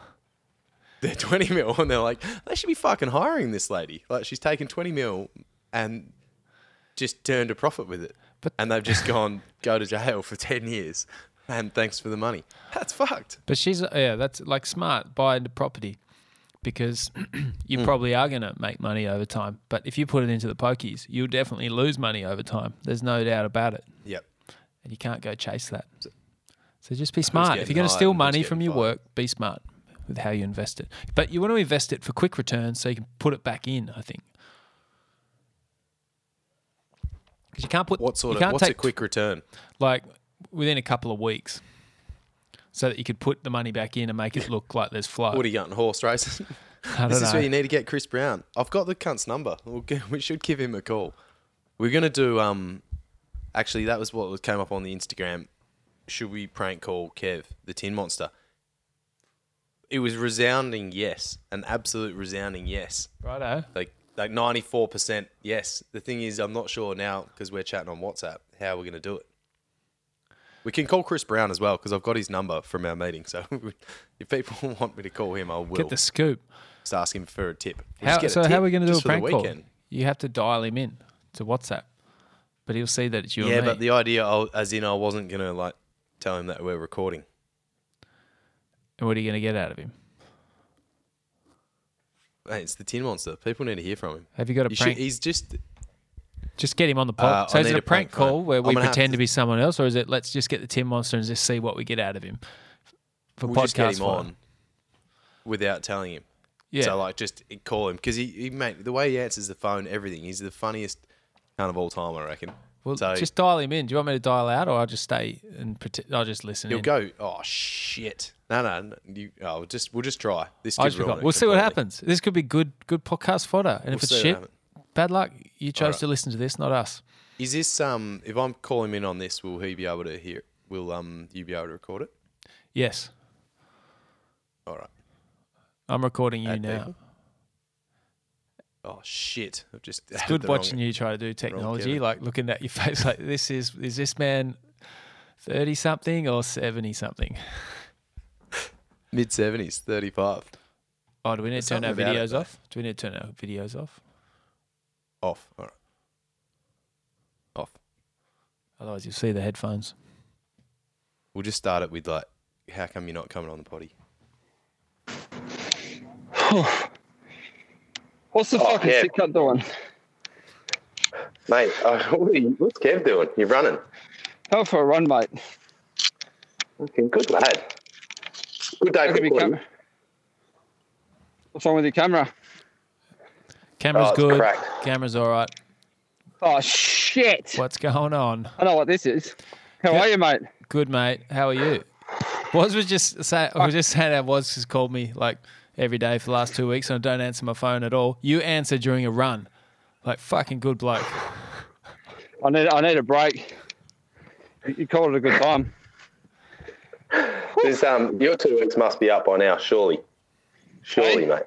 they're 20 mil and they're like they should be fucking hiring this lady like she's taken 20 mil and just turned a profit with it But- and they've just gone go to jail for 10 years and thanks for the money that's fucked But she's uh, yeah, that's like smart buy into property because you hmm. probably are going to make money over time. But if you put it into the pokies, you'll definitely lose money over time. There's no doubt about it, yep and you can't go chase that. So just be smart. If you're going to steal money from your fired? work, be smart with how you invest it. But you want to invest it for quick returns so you can put it back in. I think because you can't put what sort you of what's a quick return? like within a couple of weeks. So that you could put the money back in and make it look like there's flow. what are you going horse races I this is where you need to get chris brown. I've got the cunt's number. We'll get, we should give him a call. We're going to do um actually that was what came up on the instagram. Should we prank call kev the tin monster? It was resounding yes an absolute resounding yes. Righto. like like 94% yes. The thing is i'm not sure now because we're chatting on whatsapp how we're going to do it. We can call chris brown as well because i've got his number from our meeting so if people want me to call him i will. Get the scoop. just ask him for a tip. We'll How, get a so how tip are we going to do a just for the prank call? You have to dial him in to WhatsApp, but he'll see that it's you yeah but the idea as in i wasn't going to like tell him that we're recording. And what are you going to get out of him? Hey, it's the tin monster people need to hear from him Have you got a You should- prank? he's just just get him on the pod. Uh, so I is it a prank prank call where we pretend to to- be someone else, or is it let's just get the Tin Monster and just see what we get out of him for we'll podcast just get him on without telling him Yeah, So like, just call him because he, he mate the way he answers the phone, everything. He's the funniest kind of all time, I reckon. Well, so just dial him in. Do you want me to dial out, or I'll just stay and pretend? I'll just listen. he'll in. go. Oh shit! No, no, no you, oh, we'll just we'll just try. This could just ruin it We'll see what happens. This could be good, good podcast fodder. And if We'll it's shit, bad luck. You chose Alright. to listen to this, not us. Is this um? If I'm calling in on this, will he be able to hear? Will um you be able to record it? Yes, All right. I'm recording you Add now. people. Oh shit! I've just It's good watching you try to do technology, like looking at your face like this is is this man thirty something or seventy something? Mid seventies, thirty five. Oh, do we need There's to turn our something about it, videos off? Do we need to turn our videos off? Off. All right. Off. Otherwise, you'll see the headphones. We'll just start it with like, how come you're not coming on the potty? What's the Oh, fucking yeah. sick cut doing? Mate, uh, what are you, what's Kev doing? You're running. Go for a run, mate. Okay, good lad. Good day for at me footy. cam- What's wrong with your camera? Camera's Oh, good. cracked. Camera's all right. Oh shit! What's going on? I know what this is. How Yeah. are you, mate? Good, mate. How are you? Was was just say, I was just saying that Was has called me like every day for the last two weeks, and I don't answer my phone at all. You answer during a run, like fucking good bloke. I need I need a break. You called it a good time. This, um, your two weeks must be up by now, surely. Surely, Hey? mate.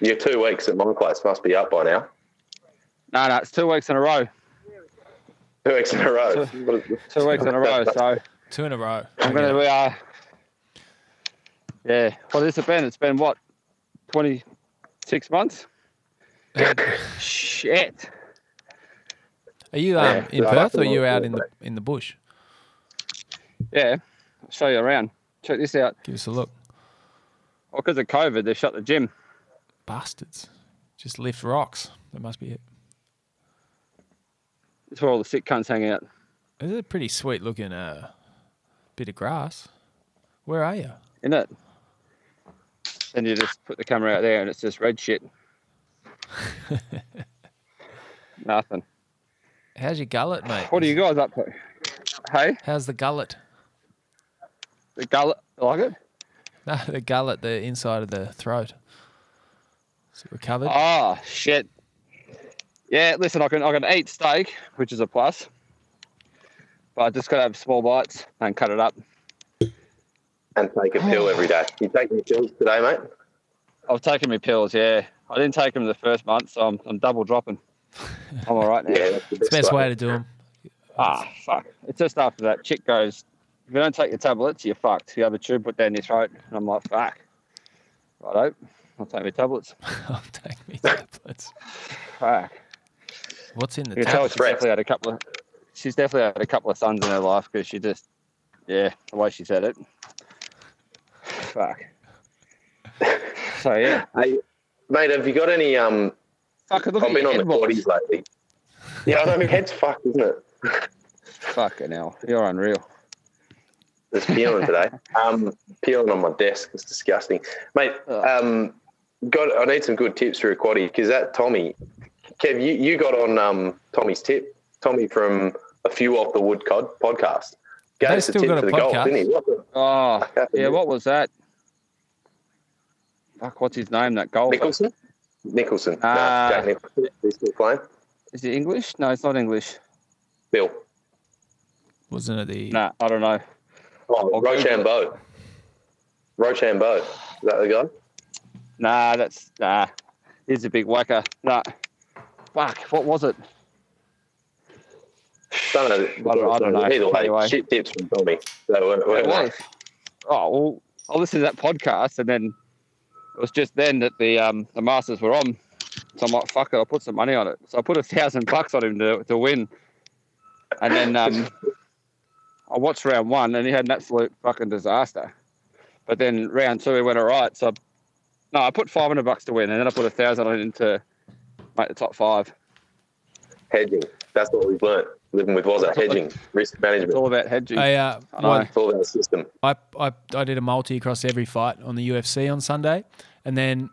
Your two weeks at my place must be up by now. No, no, it's two weeks in a row. Two weeks in a row. Two weeks in a row. So Two in a row. I'm gonna be uh Yeah. What has it been? It's been what? Twenty six months? Shit. Are you um, Yeah, in I Perth or are you out in the in the bush? Yeah. I'll show you around. Check this out. Give us a look. Well, because of COVID, they shut the gym. Bastards. Just lift rocks. That must be it. That's where all the sick cunts hang out. This is a pretty sweet looking uh, bit of grass. Where are you? in it. Then you just put the camera out there and it's just red shit. Nothing. How's your gullet, mate? What are you guys up to? Hey, How's the gullet? the gullet. Like it? No, the gullet, the inside of the throat. Is it recovered? Oh shit. Yeah, listen, I can I can eat steak, which is a plus. But I just gotta have small bites and cut it up. And take a pill every day. You taking pills today, mate? I've taken my pills, yeah. I didn't take them the first month, so I'm, I'm double dropping. I'm all right now. Yeah, that's the it's the best way to do them. Ah, fuck. It's just after that chick goes, if you don't take your tablets, you're fucked. You have a tube put down your throat. And I'm like, fuck. Righto. I'll take my tablets. I'll take me tablets. Fuck. What's in the You can tell tablets? she's definitely had a couple of she's definitely had a couple of sons in her life because she just yeah, the way she said it. Fuck. So yeah. Hey, mate, have you got any? Um, Fuck I've been on the bodies lately. Yeah, I know. My head's fucked, isn't it? Fucking hell. You're unreal. There's peeling today. Um, peeling on my desk. It's disgusting, mate. Ugh. Um, got. I need some good tips for a quaddie because that Tommy, Kev, you, you got on um Tommy's tip. Tommy from a few off the wood cod podcast. They Gave us a still tip got for a the golf, podcast? didn't he? What the, Oh yeah, what was that? Fuck, what's his name? That golfer. Nicholson. Nicholson. Ah. no, Jack Nicholson. He's still playing. Is he English? No, it's not English. Bill. Wasn't it the? Nah, I don't know. Oh, I'll Google it. Rochambeau. Rochambeau. Is that the guy? Nah, that's nah. He's a big whacker. Nah. Fuck, what was it? Don't know. I don't- I don't know. Either way, Anyway. shit tips from Tommy. So, uh, It was. Oh well, I listened to that podcast, and then it was just then that the um the Masters were on. So I'm like, fuck it, I'll put some money on it. So I put a thousand bucks on him to, to win, and then um I watched round one, and he had an absolute fucking disaster. But then round two, he went all right. So no, I put five hundred bucks to win, and then I put a thousand on him to make the top five. hedging. That's what we've learnt. Living with was it hedging, risk It's management. all about hedging. I, uh, I It's all about system. I, I I did a multi across every fight on the UFC on Sunday, and then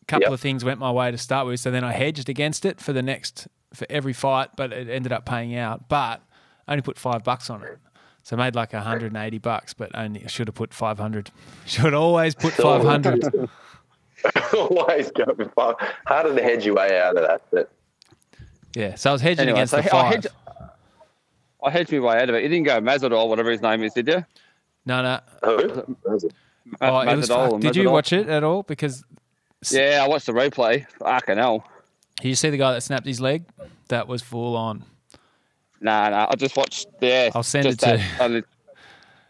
a couple Yep. of things went my way to start with. So then I hedged against it for the next for every fight, but it ended up paying out. But I only put five bucks on it, so I made like hundred and eighty bucks. But only I should have put five hundred. Should always put five hundred. Always go with five. Harder to hedge your way out of that. But yeah, so I was hedging Anyway, against so the I hedged- I hedged my way out of it. You didn't go Masvidal, whatever his name is, did you? No, no. who? Oh, it was fuck- Did you watch it at all? Because Yeah, I watched the replay. Fucking hell. Did you see the guy that snapped his leg, that was full on. Nah, nah. I just watched. Yeah, I'll send it to that, you.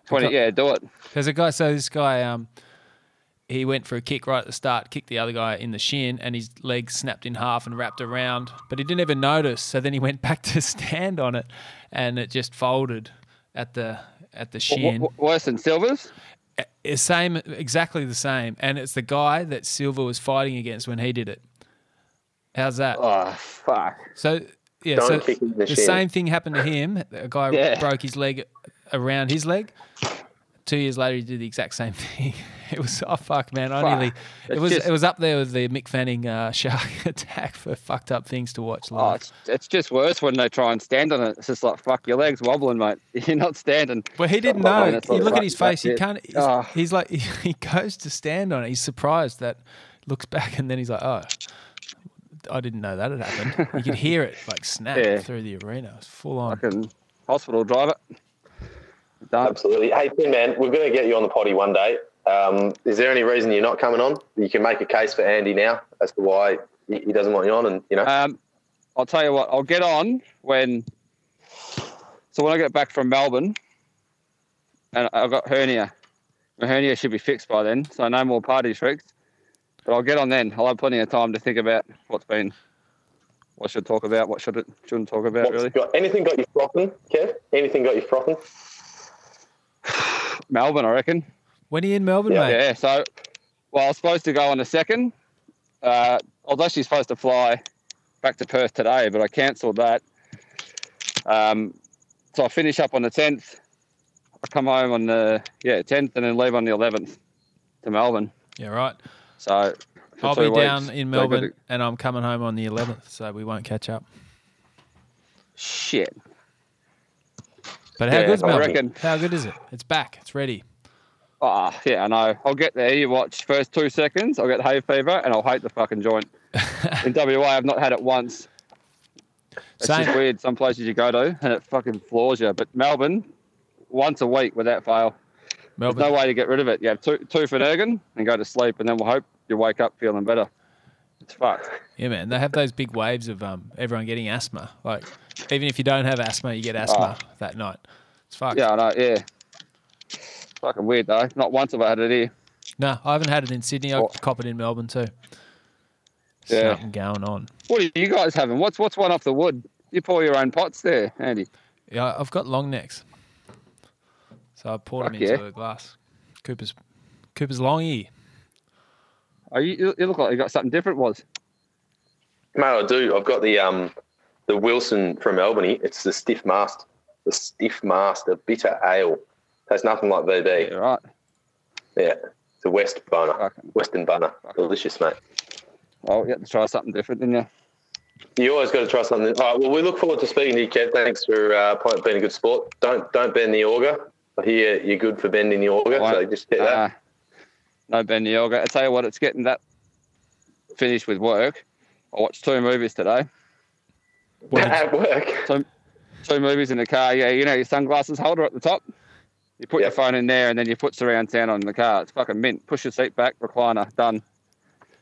Twenty. Yeah, do it. There's a guy. So this guy, um, he went for a kick right at the start, kicked the other guy in the shin, and his leg snapped in half and wrapped around. But he didn't even notice. So then he went back to stand on it, and it just folded at the at the shin. w- worse than Silva's. It's same, exactly the same, and it's the guy that Silver was fighting against when he did it. How's that? Oh fuck. So yeah, Don't so the the same thing happened to him. A guy Yeah. broke his leg around his leg. Two years later, he did the exact same thing. It was oh fuck, man! I Fuck. nearly. It was just- it was up there with the Mick Fanning uh, shark attack for fucked up things to watch Oh, live. it's, it's just worse when they try and stand on it. It's just like fuck, your legs wobbling, mate. You're not standing. well, he didn't Oh, know. You all look at his face. He can't. He's, Oh. he's like he goes to stand on it. He's surprised that looks back and then he's like, oh. I didn't know that had happened. You could hear it like snap Yeah. through the arena. It was full on. Fucking hospital driver. Done. Absolutely. Hey, Tin Man, we're going to get you on the potty one day. Um, is there any reason you're not coming on? You can make a case for Andy now as to why he doesn't want you on, and you know. Um, I'll tell you what. I'll get on when. So when I get back from Melbourne, and I've got hernia. My hernia should be fixed by then, so no more party tricks. But I'll get on then. I'll have plenty of time to think about what's been, what should talk about, what should it shouldn't talk about. What's Really, got, anything got you frothing, Kev? Anything got you frothing? Melbourne, I reckon. When are you in Melbourne, Yeah, mate? Yeah. So, well, I was supposed to go on the second. Uh, I was actually supposed to fly back to Perth today, but I cancelled that. Um, so I finish up on the tenth. I come home on the yeah tenth, and then leave on the eleventh to Melbourne. Yeah, right. So I'll be down weeks, in so Melbourne to- and I'm coming home on the 11th, so we won't catch up. Shit. But how Yeah, good's I Melbourne? reckon- How good is it? It's back. It's ready. Ah, yeah, I know. I'll get there. You watch first two seconds. I'll get hay fever, and I'll hate the fucking joint. In WA, I've not had it once. It's Same. just weird. Some places you go to, and it fucking floors you. But Melbourne, once a week without fail. There's Melbourne. no way to get rid of it. You have two, two Phenergan and go to sleep, and then we'll hope you wake up feeling better. It's fucked. Yeah, man. They have those big waves of um everyone getting asthma. Like even if you don't have asthma, you get asthma that night. It's fucked. Yeah, I know. Yeah. Fucking weird though. Not once have I had it here. No, I haven't had it in Sydney. I Oh. cop it in Melbourne too. Yeah. Something going on. What are you guys having? What's what's one off the wood? You pour your own pots there, Andy. Yeah, I've got long necks. So I poured them into yeah. a glass. Cooper's Cooper's longy. Are you? You you look like you got something different. Was Mate, I do. I've got the um the Wilson from Albany. It's the stiff mast, the stiff mast, a bitter ale. Tastes nothing like VB. yeah, right. Yeah, it's a West boner, Fucking- Western boner. Delicious, mate. Well, you have to try something different, didn't you? You always got to try something. All right. Well, we look forward to speaking to you, Kev. Thanks for uh, point- being a good sport. Don't don't bend the auger. I hear you're good for bending the auger, so just get that. Uh, no Ben yoga. I tell you what, it's getting that finished with work. I watched two movies today. At work. Two movies in the car. Yeah, you know your sunglasses holder at the top. You put your phone in there, and then you put surround sound on the car. It's fucking mint. Push your seat back, recliner, done.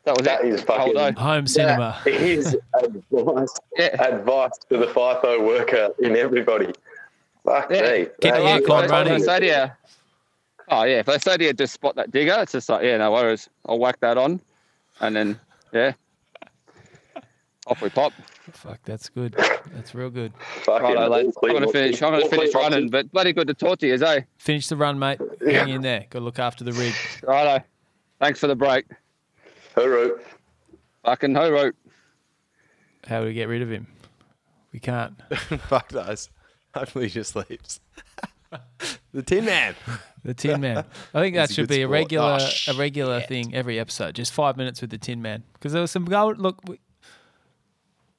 That was That it. is fucking- Home cinema. That is advice, Yeah. advice to the FIFO worker in everybody. Fuck Yeah. me. Get That the is lock on, running. say to you, oh yeah, if they say to you, just spot that digger, it's just like, yeah, no worries. I'll whack that on, and then yeah, off we pop. Fuck, that's good. That's real good. fucking Righto. I'm gonna finish. I'm gonna finish running, but bloody good to talk to you, eh? Finish the run, mate. Hang in there. Got to look after the rig. Righto. Thanks for the break. Hooroo. Fucking hooroo. How do we get rid of him? We can't. Fuck those. Hopefully he just leaves. the Tin Man. The Tin Man. I think that He's a should good be a regular, Oh, a regular thing every episode. Just five minutes with the Tin Man because there was some gold. Look, we,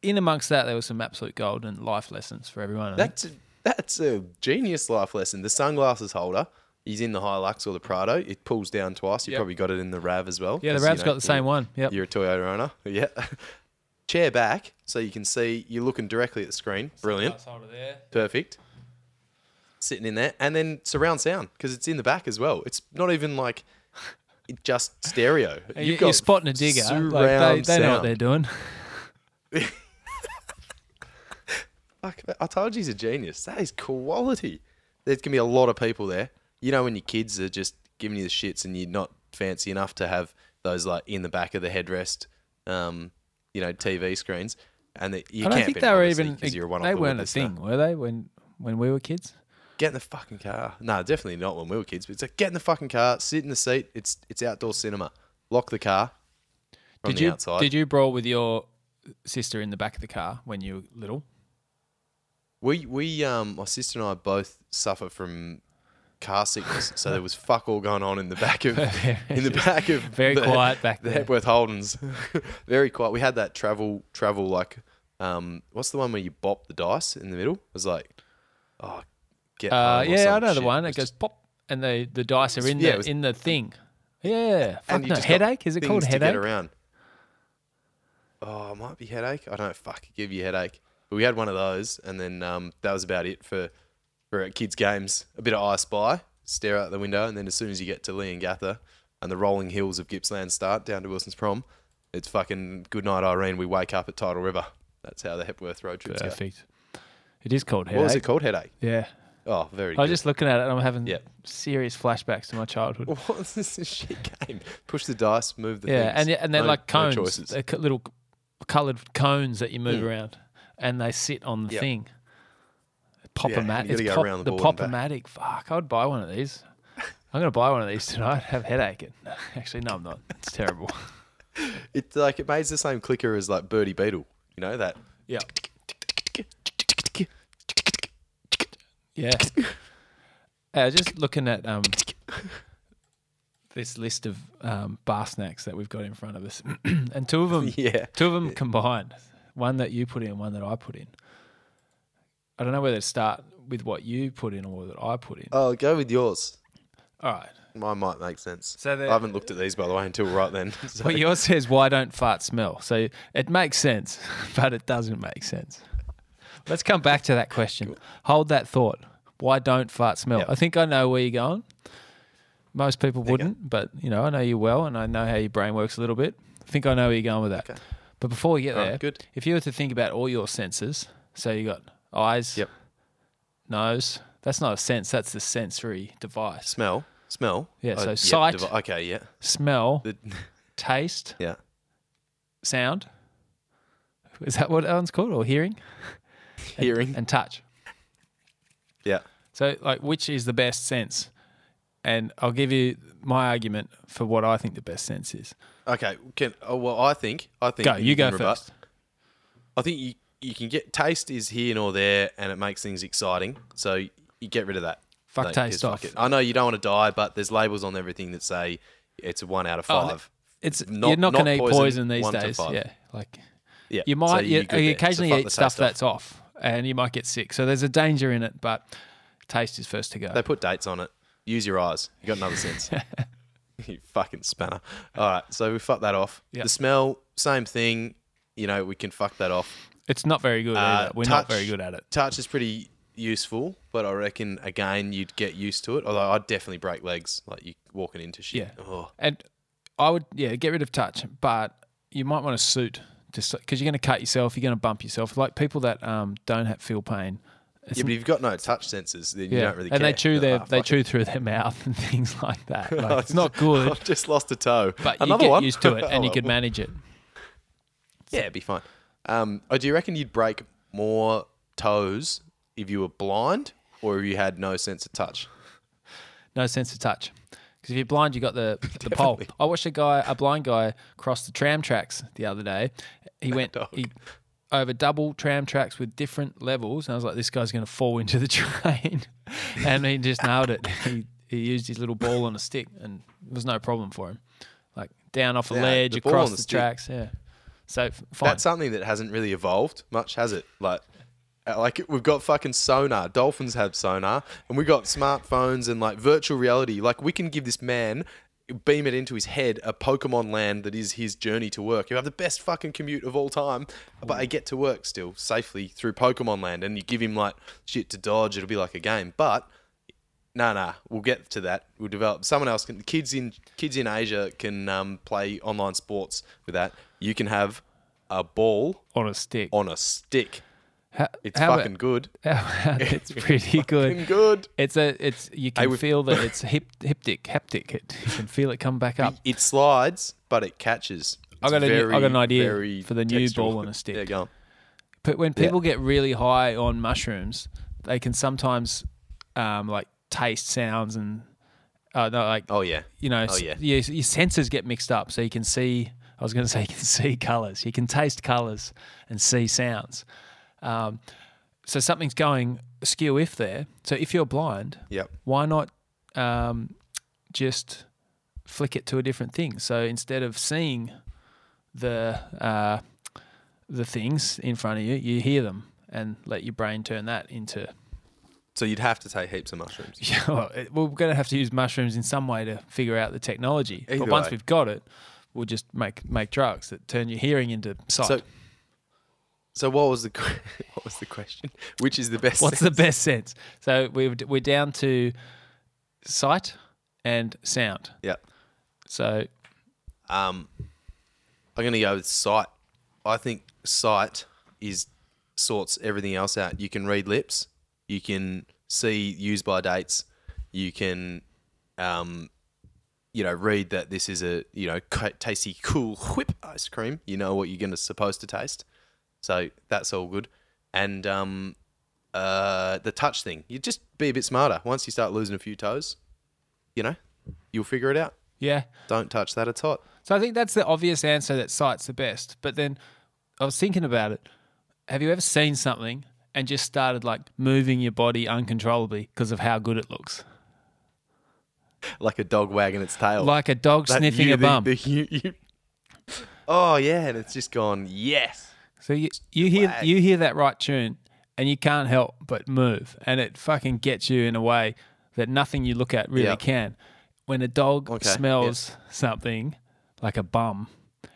in amongst that, there was some absolute gold and life lessons for everyone. I. That's a, that's a genius life lesson. The sunglasses holder. He's in the Hilux or the Prado. It pulls down twice. You Yep. probably got it in the Rav as well. yeah, the 'cause, you Rav's know, got the same one. Yep. You're a Toyota owner. Yeah. Chair back so you can see you're looking directly at the screen. Brilliant. Perfect. Sitting in there. And then surround sound because it's in the back as well. It's not even like just stereo. You, You've you're got spotting a digger. Like they, they know what they're doing. Fuck, I told you he's a genius. That is quality. There's gonna be a lot of people there. You know when your kids are just giving you the shits and you're not fancy enough to have those like in the back of the headrest, um, you know, TV screens, and that you I don't can't think be they were even you're one They the weren't a thing, were they? When when we were kids. Get in the fucking car. No, definitely not when we were kids. But it's like get in the fucking car, sit in the seat. It's it's outdoor cinema. Lock the car Did the you outside. did you brawl with your sister in the back of the car when you were little? We we um my sister and I both suffer from car sickness, so there was fuck all going on in the back of in the back of Very the, quiet back the there. Hepworth Holdens. Very quiet. We had that travel travel like um what's the one where you bop the dice in the middle? It was like oh get Uh, yeah, I know the one. It goes pop, and the the dice are in yeah, the was- in the thing. Yeah, fuck no. headache. Is it called headache? Get around. Oh, it might be headache. I don't know. Fuck, give you headache. But we had one of those, and then um, that was about it for for kids' games. A bit of I Spy, stare out the window, and then as soon as you get to Leongatha and Gather and the rolling hills of Gippsland start down to Wilson's Prom, it's fucking good night, Irene. We wake up at Tidal River. That's how the Hepworth road trips go. Perfect. It is called headache. What was it called? Headache. Yeah. Oh, very. I was good. just looking at it and I'm having Yep. serious flashbacks to my childhood. What's this shit game? Push the dice, move the yeah, things. and and they're No- like no cones. choices. they're little coloured cones that you move Mm. around, and they sit on the Yep. thing. Yeah, you gotta it's pop, around the the board and back. pop-o-matic. Fuck, I would buy one of these. I'm gonna buy one of these tonight. Have headache. Actually, no, I'm not. It's terrible. It's like it makes the same clicker as like Birdie Beetle. You know that? Yeah. Yeah. Uh, just looking at um, this list of um, bar snacks that we've got in front of us, and two of them, Yeah. two of them combined. One that you put in, one that I put in. I don't know whether to start with what you put in or what I put in. Oh, go with yours. All right. mine might make sense. So the- I haven't looked at these by the way until right then. So- Well, yours says, why don't fart smell? So it makes sense, but it doesn't make sense. Let's come back to that question. Hold that thought. Why don't fart smell? Yep. I think I know where you're going. Most people you wouldn't, but you know, I know you well and I know how your brain works a little bit. I think I know where you're going with that. Okay. But before we get All right, there, good. if you were to think about all your senses, so you got eyes, Yep. nose, that's not a sense, that's the sensory device. smell, smell. Yeah, Uh, so yep, sight- devi- okay, yeah, Smell, The- taste, yeah. sound. Is that what that one's called? Or hearing? Hearing. And touch. Yeah. So, like, which is the best sense? And I'll give you my argument for what I think the best sense is. Okay. Can oh, well, I think I think Go, you go can rebut. first. I think you you can get taste is here nor there, and it makes things exciting. So you get rid of that. Fuck taste off. it. I know you don't want to die, but there's labels on everything that say it's a one out of Oh, five. It's Not- you're not, not going to eat poison, these days. Yeah, like yeah, you so might you're you, you there. So occasionally eat stuff off. that's off, and you might get sick. So there's a danger in it, but taste is first to go. They put dates on it. Use your eyes. You got another sense. you fucking spanner. All right, so we fuck that off. Yep. The smell, same thing. You know, we can fuck that off. It's not very good. Uh. We're not very good at it. Touch is pretty useful, but I reckon again you'd get used to it. Although I'd definitely break legs, like you walking into shit. Yeah. Oh. And I would, yeah, get rid of touch, but you might want a suit just because you're going to cut yourself, you're going to bump yourself. Like people that um, don't have feel pain. Yeah, but if you've got no touch sensors, then you don't really care. and they chew their they chew through their mouth and things like that. Like, it's not good, I've just lost a toe. but Another you get one? used to it and you Oh, could manage it. Yeah, it'd be fine. Um, oh, do you reckon you'd break more toes if you were blind or if you had no sense of touch? No sense of touch. Because if you're blind, you got the the pole. I watched a guy, a blind guy, cross the tram tracks the other day. He went he, over double tram tracks with different levels, and I was like, "This guy's going to fall into the train," and he just nailed it. He he used his little ball on a stick, and it was no problem for him. Like down off a Yeah, ledge, the across the, the tracks. Yeah. So fine. That's something that hasn't really evolved much, has it? Like, uh, like we've got fucking sonar. Dolphins have sonar, and we got smartphones and like virtual reality. Like, we can give this man, beam it into his head, a Pokemon land that is his journey to work. You have the best fucking commute of all time, but I get to work still safely through Pokemon land, and you give him like shit to dodge. It'll be like a game, but. No, no, we'll get to that. We'll develop. Someone else can. Kids in kids in Asia can um, play online sports with that. You can have a ball on a stick. on a stick. It's fucking good. it's pretty good. Good. It's a it's you can we've- feel that it's hip, hiptic haptic. It, you can feel it come back up. It slides, but it catches. I It's got a new- I got an idea for the new ball on a stick. Yeah, go on. But when people get really high on mushrooms, they can sometimes um, like taste sounds and uh, no, like Oh yeah. you know, Oh, s- yeah. your, your senses get mixed up. So you can see. I was going to say you can see colors. You can taste colors and see sounds. Um, so something's going askew if there. So if you're blind, Yep. why not um, just flick it to a different thing? So instead of seeing the uh, the things in front of you, you hear them and let your brain turn that into. So you'd have to take heaps of mushrooms. Yeah, well, it- we're going to have to use mushrooms in some way to figure out the technology. Either but once way. we've got it, we'll just make make drugs that turn your hearing into sight. So, so what was the what was the question? Which is the best? What's the best sense? So we're we're down to sight and sound. Yeah. So Um, I'm gonna go with sight. I think sight is sorts everything else out. You can read lips. You can see use by dates. You can, um, you know, read that this is a you know tasty, cool whip ice cream. You know what you're gonna supposed to taste. So that's all good. And um, uh, the touch thing. You just be a bit smarter. Once you start losing a few toes, you know, you'll figure it out. yeah, Don't touch that. It's hot. So I think that's the obvious answer that sight's the best. But then I was thinking about it. Have you ever seen something and just started like moving your body uncontrollably because of how good it looks? like a dog wagging its tail. Like a dog That sniffing you- a the- bum. the you- you- oh yeah, and it's just gone. Yes. So you, you hear wag. you hear that right tune and you can't help but move and it fucking gets you in a way that nothing you look at really Yep. can. when a dog Okay, smells something like a bum,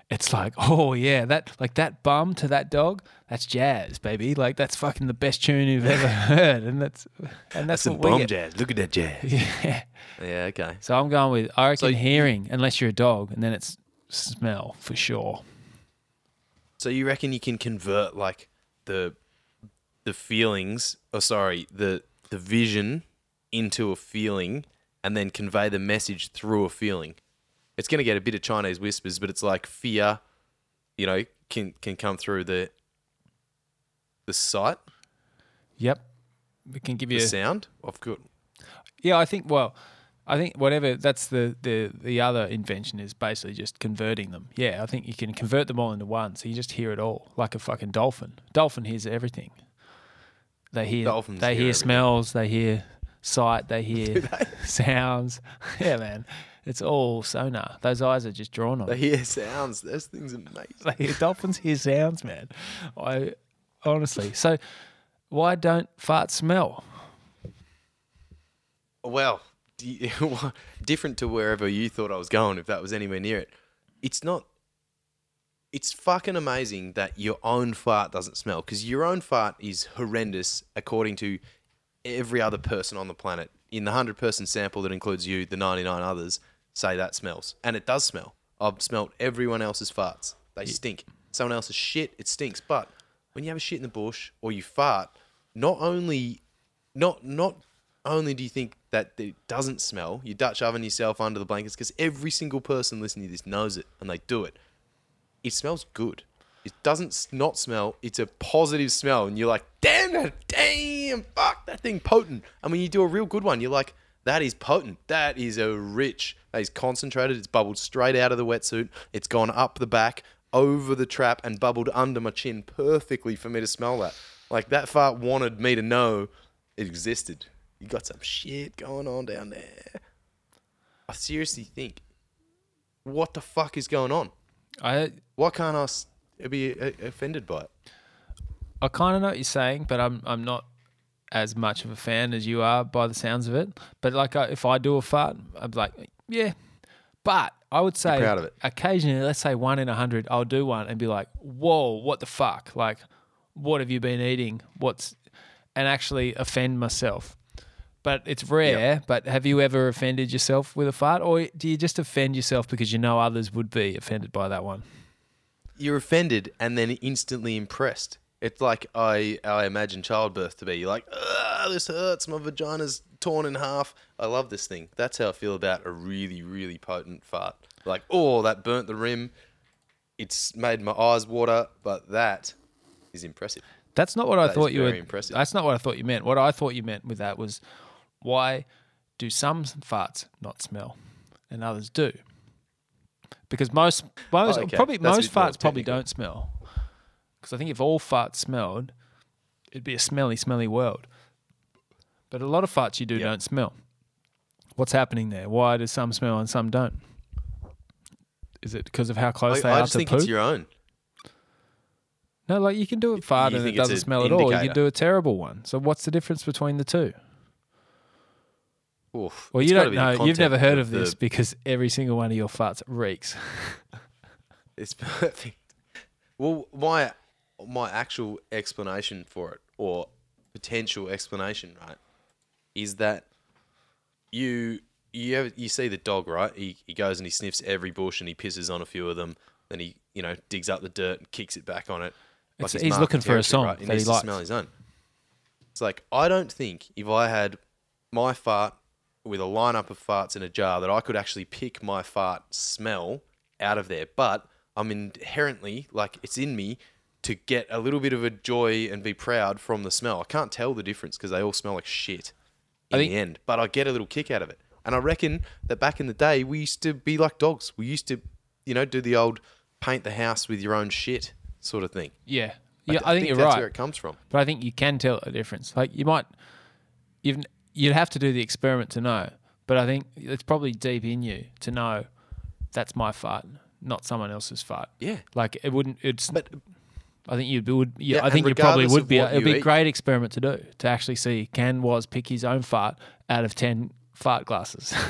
it's like, oh yeah, that like that bum to that dog, that's jazz, baby. Like that's fucking the best tune you've ever heard, and that's and that's, Some what we get. jazz. Look at that jazz. Yeah. Yeah, okay. So I'm going with I reckon So hearing, unless you're a dog, and then it's smell for sure. So you reckon you can convert like the the feelings, or sorry, the the vision into a feeling, and then convey the message through a feeling. It's going to get a bit of Chinese whispers, but it's like fear, you know, can can come through the the sight, Yep. We can give you the sound. Of good. Yeah, I think. Well, I think whatever. That's the the the other invention is basically just converting them. Yeah, I think you can convert them all into one, so you just hear it all like a fucking dolphin. Dolphin hears everything. They hear. Dolphins they hear hear, smells. They hear sight. They hear sounds. Yeah, man. It's all sonar. Those eyes are just drawn on. they hear sounds. Those things are amazing. They hear, dolphins hear sounds, man. I honestly. So, why don't farts smell? Well, different to wherever you thought I was going, if that was anywhere near it. It's not. It's fucking amazing that your own fart doesn't smell because your own fart is horrendous according to every other person on the planet. In the 100 person sample that includes you, the 99 others say that smells. And it does smell. I've smelt everyone else's farts. They stink. Someone else's shit, it stinks. But when you have a shit in the bush or you fart, not only not not only do you think that it doesn't smell, you Dutch oven yourself under the blankets because every single person listening to this knows it and they do it. It smells good. It doesn't not smell. It's a positive smell, and you're like, damn that, damn, fuck that thing potent. And when you do a real good one, you're like, that is potent. That is a rich. That is concentrated. It's bubbled straight out of the wetsuit. It's gone up the back, over the trap, and bubbled under my chin perfectly for me to smell that. Like that fart wanted me to know it existed. You got some shit going on down there. I seriously think, what the fuck is going on? I Why can't I s- be uh, offended by it? I kind of know what you're saying, but I'm I'm not as much of a fan as you are by the sounds of it. But like, I, if I do a fart, I'm like, yeah. But I would say, proud of it. occasionally, let's say one in a hundred, I'll do one and be like, whoa, what the fuck? Like, what have you been eating? What's and actually offend myself. But it's rare. But have you ever offended yourself with a fart, or do you just offend yourself because you know others would be offended by that one? You're offended and then instantly impressed. It's like I I imagine childbirth to be. You're like, ah, this hurts. My vagina's torn in half. I love this thing. That's how I feel about a really really potent fart. Like, oh, that burnt the rim. It's made my eyes water, but that is impressive. That's not what I thought you were. impressive. That's not what I thought you meant. What I thought you meant with that was, why do some farts not smell, and others do? Because most, most Oh, okay. probably That's most farts probably don't smell. Because I think if all farts smelled, it'd be a smelly, smelly world. But a lot of farts you do Yep. don't smell. What's happening there? Why do some smell and some don't? Is it because of how close I, they I are to think it's your own. No, like you can do a fart you and it doesn't smell at all. You can do a terrible one. So what's the difference between the two? Oof. Well, you don't know. You've never heard of the- this because every single one of your farts reeks. It's perfect. Well, my my actual explanation for it, or potential explanation, right, is that you you have, you see the dog, right? He he goes and he sniffs every bush and he pisses on a few of them. Then he you know digs up the dirt and kicks it back on it. His he's looking for a song right? that he needs to likes. smell his own. It's like I don't think if I had my fart with a lineup of farts in a jar that I could actually pick my fart smell out of there. But I'm inherently like it's in me to get a little bit of a joy and be proud from the smell. I can't tell the difference because they all smell like shit in I think- the end. But I get a little kick out of it. And I reckon that back in the day we used to be like dogs. We used to, you know, do the old paint the house with your own shit sort of thing. Yeah, yeah. I, think, you're that's right, where it comes from. but I think you can tell a difference. Like you might, you've you'd have to do the experiment to know. But I think it's probably deep in you to know that's my fart, not someone else's fart. Yeah. Like it wouldn't. It's. But I think you would. Yeah, Yeah, I think you probably would be. It'd be a great experiment to do to actually see can was pick his own fart out of ten fart glasses.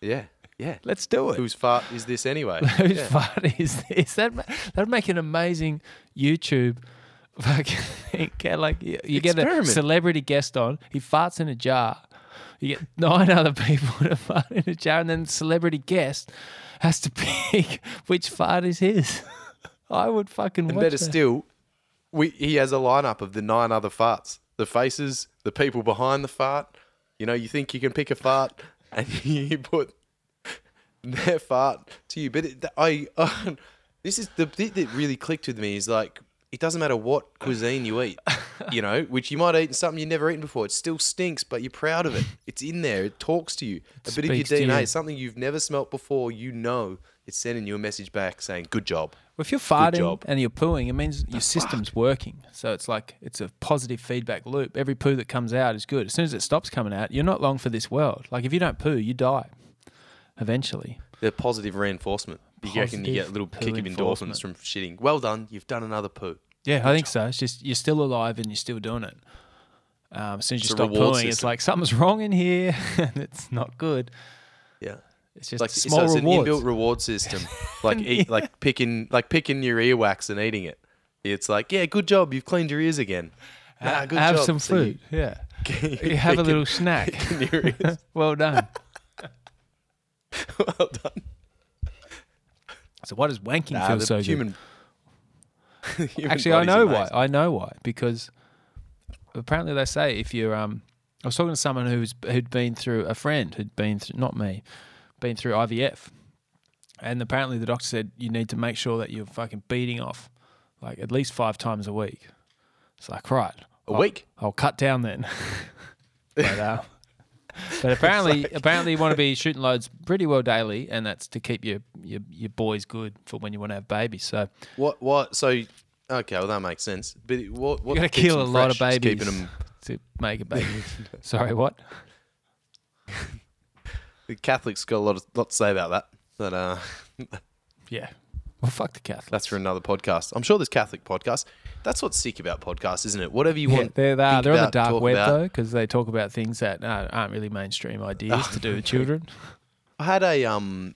Yeah, yeah. Let's do it. Whose fart is this anyway? Whose Yeah. fart is this? That that'd make an amazing YouTube. Fucking get like you, you get a Experiment. celebrity guest on. He farts in a jar. You get nine other people to fart in a jar, and then the celebrity guest has to pick which fart is his. I would fucking And watch better that. still, we he has a lineup of the nine other farts, the faces, the people behind the fart. You know, you think you can pick a fart, and you put their fart to you. But it, I, uh, this is the bit that really clicked with me. Is like it doesn't matter what cuisine you eat, you know, which you might eat something you've never eaten before. It still stinks, but you're proud of it. It's in there. It talks to you. a bit of your DNA, you. Something you've never smelt before. You know, it's sending you a message back saying, "Good job." Well, if you're farting and you're pooing, it means your system's working. So it's like it's a positive feedback loop. Every poo that comes out is good. As soon as it stops coming out, you're not long for this world. Like if you don't poo, you die eventually. The positive reinforcement. You reckon you get a little Positive kick of endorphins from shitting. Well done, you've done another poo. Yeah, I think so. It's just you're still alive and you're still doing it. Um, as soon as you It's a stop reward pooing, it's like something's wrong in here and it's not good. Yeah. It's just Like small so it's rewards. an inbuilt reward system. like eat, like picking like picking your earwax and eating it. It's like, yeah, good job, you've cleaned your ears again. Ha- Ah, good have job. some So you- food. yeah. you You have a little snack. picking your ears. well done. well done. So why does wanking Nah, feel the so good? human, human Actually, I know why. I know why because apparently they say if you're um, I was talking to someone who's who'd been through a friend who'd been through not me, been through IVF, and apparently the doctor said you need to make sure that you're fucking beating off like at least five times a week. It's like right, A I'll- week? I'll cut down then. but, uh, but apparently, apparently you want to be shooting loads pretty well daily, and that's to keep your your, your boys good for when you want to have babies. So What what so okay, well that makes sense. But what what you got to kill a lot of babies Keeping them to make a baby. Sorry, what? the Catholics got a lot of lot to say about that. But uh Yeah. Well, fuck the Catholics. That's for another podcast. I'm sure there's Catholic podcasts. That's what's sick about podcasts, isn't it? Whatever you Yeah, want. they're, they are. they're on the dark web about. though, because they talk about things that uh, aren't really mainstream ideas to do with children. I had a um.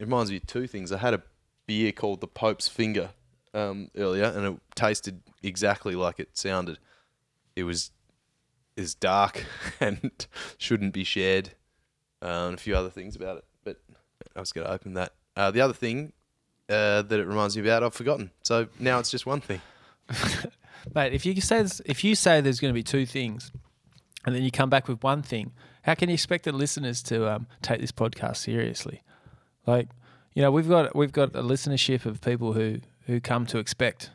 It reminds me of two things. I had a beer called the Pope's Finger um, earlier, and it tasted exactly like it sounded. It was is dark and shouldn't be shared, uh, and a few other things about it. But I was going to open that. Uh, the other thing uh, that it reminds me about, I've forgotten. So now it's just one thing. Mate, if you say if you say there's going to be two things, and then you come back with one thing, how can you expect the listeners to um, take this podcast seriously? Like, you know, we've got we've got a listenership of people who who come to expect,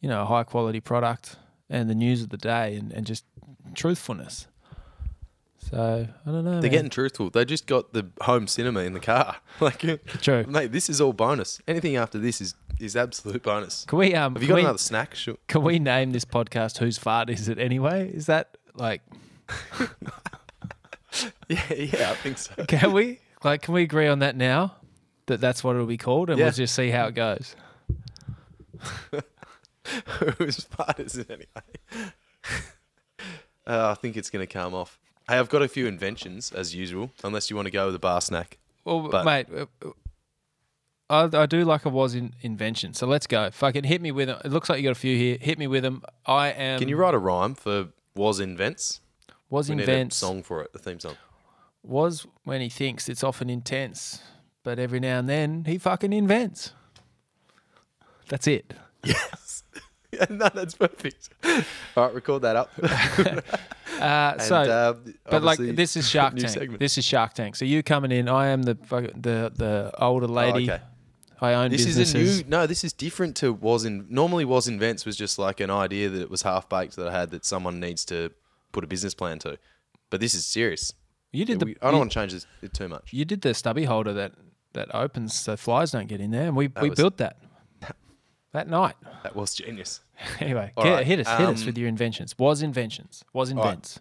you know, a high quality product and the news of the day and, and just truthfulness. So I don't know. They're man. getting truthful. They just got the home cinema in the car. Like, True. mate, this is all bonus. Anything after this is is absolute bonus. Can we um? Have you got we, another snack? Sure. Can we name this podcast "Whose Fart Is It Anyway"? Is that like? Yeah, yeah, I think so. Can we like? Can we agree on that now? That that's what it'll be called, and Yeah. we'll just see how it goes. Whose part is it anyway? Uh, I think it's going to come off. Hey, I've got a few inventions as usual. Unless you want to go with a bar snack. Well, But- mate, I, I do like a was in invention. So let's go. Fucking hit me with them. It looks like you got a few here. Hit me with them. I am. Can you write a rhyme for was invents? Was We invents a song for it. The theme song. was when he thinks it's often intense, but every now and then he fucking invents. That's it. Yes. Yeah, no, that's perfect. All right, record that up. Uh, And, so, uh, but like this is Shark Tank. segment. This is Shark Tank. So you coming in? I am the the the older lady. Oh, okay. I own This businesses. is a new. No, this is different to was in. Normally, was invents was just like an idea that it was half baked that I had that someone needs to put a business plan to. But this is serious. you did the. We- I don't you, want to change this it too much. you did the stubby holder that that opens so flies don't get in there, and we we was- built that that night. That was genius. Anyway, get- right, hit us, hit us um, with your inventions. Was inventions. Was right. invents.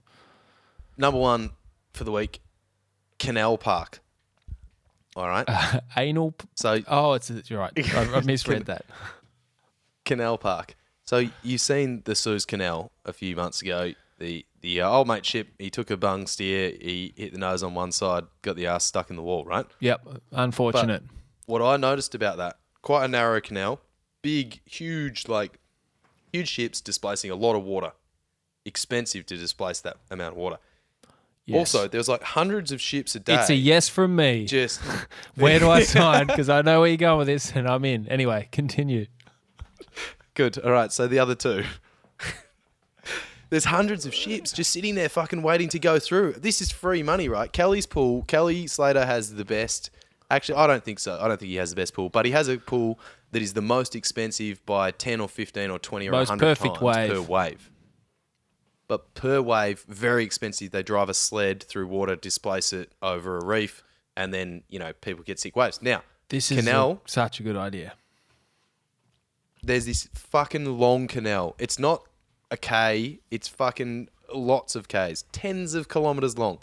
Number one for the week, Canal Park. All right. Anal. p- So Oh, it's you're right. I, I misread that. Canal Park. So you've seen the Suez Canal a few months ago. The the uh, old mate ship. He took a bung steer. He hit the nose on one side, got the ass stuck in the wall. Right. Yep, unfortunate. What I noticed about that, quite a narrow canal, big, huge, like huge ships displacing a lot of water. Expensive to displace that amount of water. Yes. Also, there was like hundreds of ships a day. it's a yes from me. Just Where do I sign? Because I know where you're going with this, and I'm in. Anyway, continue. Good. All right. So the other two. There's hundreds of ships just sitting there fucking waiting to go through. This is free money, right? Kelly's pool. Kelly Slater has the best. Actually, I don't think so. I don't think he has the best pool, but he has a pool that is the most expensive by 10 or 15 or 20 or Most 100 perfect times wave. per wave. But per wave, very expensive. They drive a sled through water, displace it over a reef, and then, you know, people get sick waves. Now, This is a- canal such a good idea. there's this fucking long canal. It's not a K, it's fucking lots of Ks, tens of kilometers long.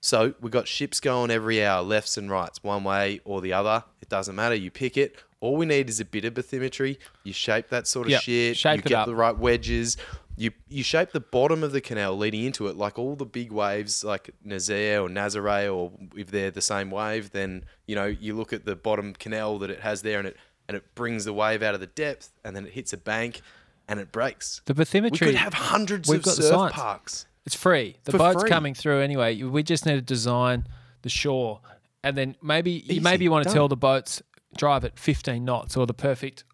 So we got ships going every hour, lefts and rights, one way or the other. It doesn't matter. You pick it. All we need is a bit of bathymetry. You shape that sort of Yep, shit. shape you get up. the right wedges. You you shape the bottom of the canal leading into it, like all the big waves, like Nazaire or Nazare, or if they're the same wave, then you know you look at the bottom canal that it has there, and it and it brings the wave out of the depth, and then it hits a bank, and it breaks. The bathymetry. We could have hundreds we've of surf parks. It's free. The For boat's free. coming through anyway. We just need to design the shore, and then maybe Easy, maybe you want to done. tell the boats drive at 15 knots or the perfect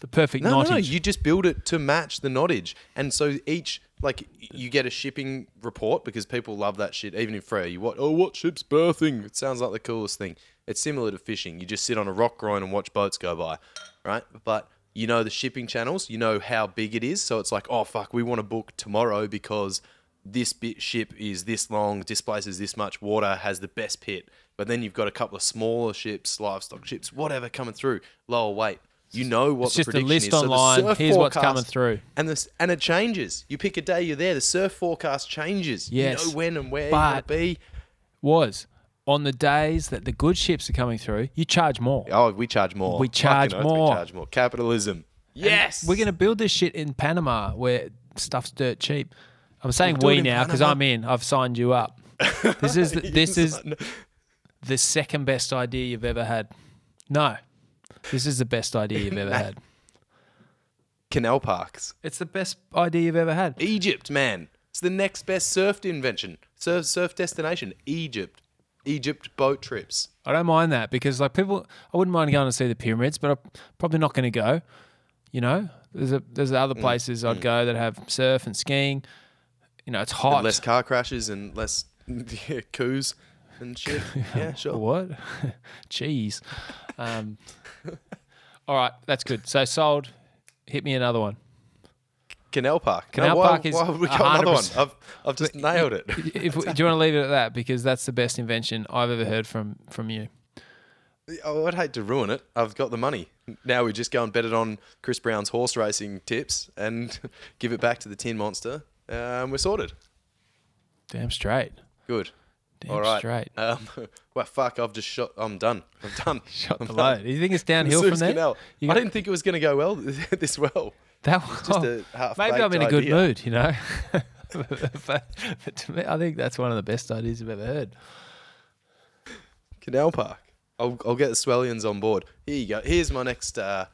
the perfect No, no, knottage. no. You just build it to match the knottage, and so each like you get a shipping report because people love that shit. Even in Freya, you what? Oh, what ship's berthing? It sounds like the coolest thing. It's similar to fishing. You just sit on a rock groin and watch boats go by, right? But you know the shipping channels. You know how big it is. So it's like, oh fuck, we want to book tomorrow because this bit ship is this long, displaces this much water, has the best pit. But then you've got a couple of smaller ships, livestock ships, whatever coming through, lower weight. You know what It's the just a prediction list is. So online. surf Here's what's coming through. and this and it changes. You pick a day, you're there. The surf forecast changes. Yes. you know when and where But- you want to be. Was on the days that the good ships are coming through, you charge more. Oh, we charge more. We charge Fucking more. We charge more. Capitalism. Yes, We're going to build this shit in Panama where stuff's dirt cheap. I'm saying it we now because I'm in. I've signed you up. This is this is. The second best idea you've ever had. No, this is the best idea you've ever had. canal parks. It's the best idea you've ever had. Egypt, man. It's the next best surf invention. Surf surf destination. Egypt. Egypt boat trips. I don't mind that because like people, I wouldn't mind going to see the pyramids, but I'm probably not going to go. You know, there's a there's Mm, other places I'd go that have surf and skiing. You know, it's hot. And less car crashes and less yeah, coups and shit. Yeah, sure. What? Cheese. Um, all right, that's good. So sold. Hit me another one. Canal Park. Canal no, why, Park is why would we go another one? I've, I've just nailed it. If, do you want to leave it at that because that's the best invention I've ever heard from from you. Oh, I'd hate to ruin it. I've got the money. Now we just go and bet it on Chris Brown's horse racing tips and give it back to the Tin Monster. And we're sorted. Damn straight. Good. Damn All right. straight. Um, well, fuck, I've just shot. I'm done. I'm done. Shot I'm the done. load. Do you think it's The downhill from there? Canal. You I got- didn't think it was going to go well this well. That was Just a half maybe I'm in a good idea. mood, you know. but, but to me, I think that's one of the best ideas I've ever heard. Canal Park. I'll, I'll get the Swellians on board. Here you go. Here's my next uh,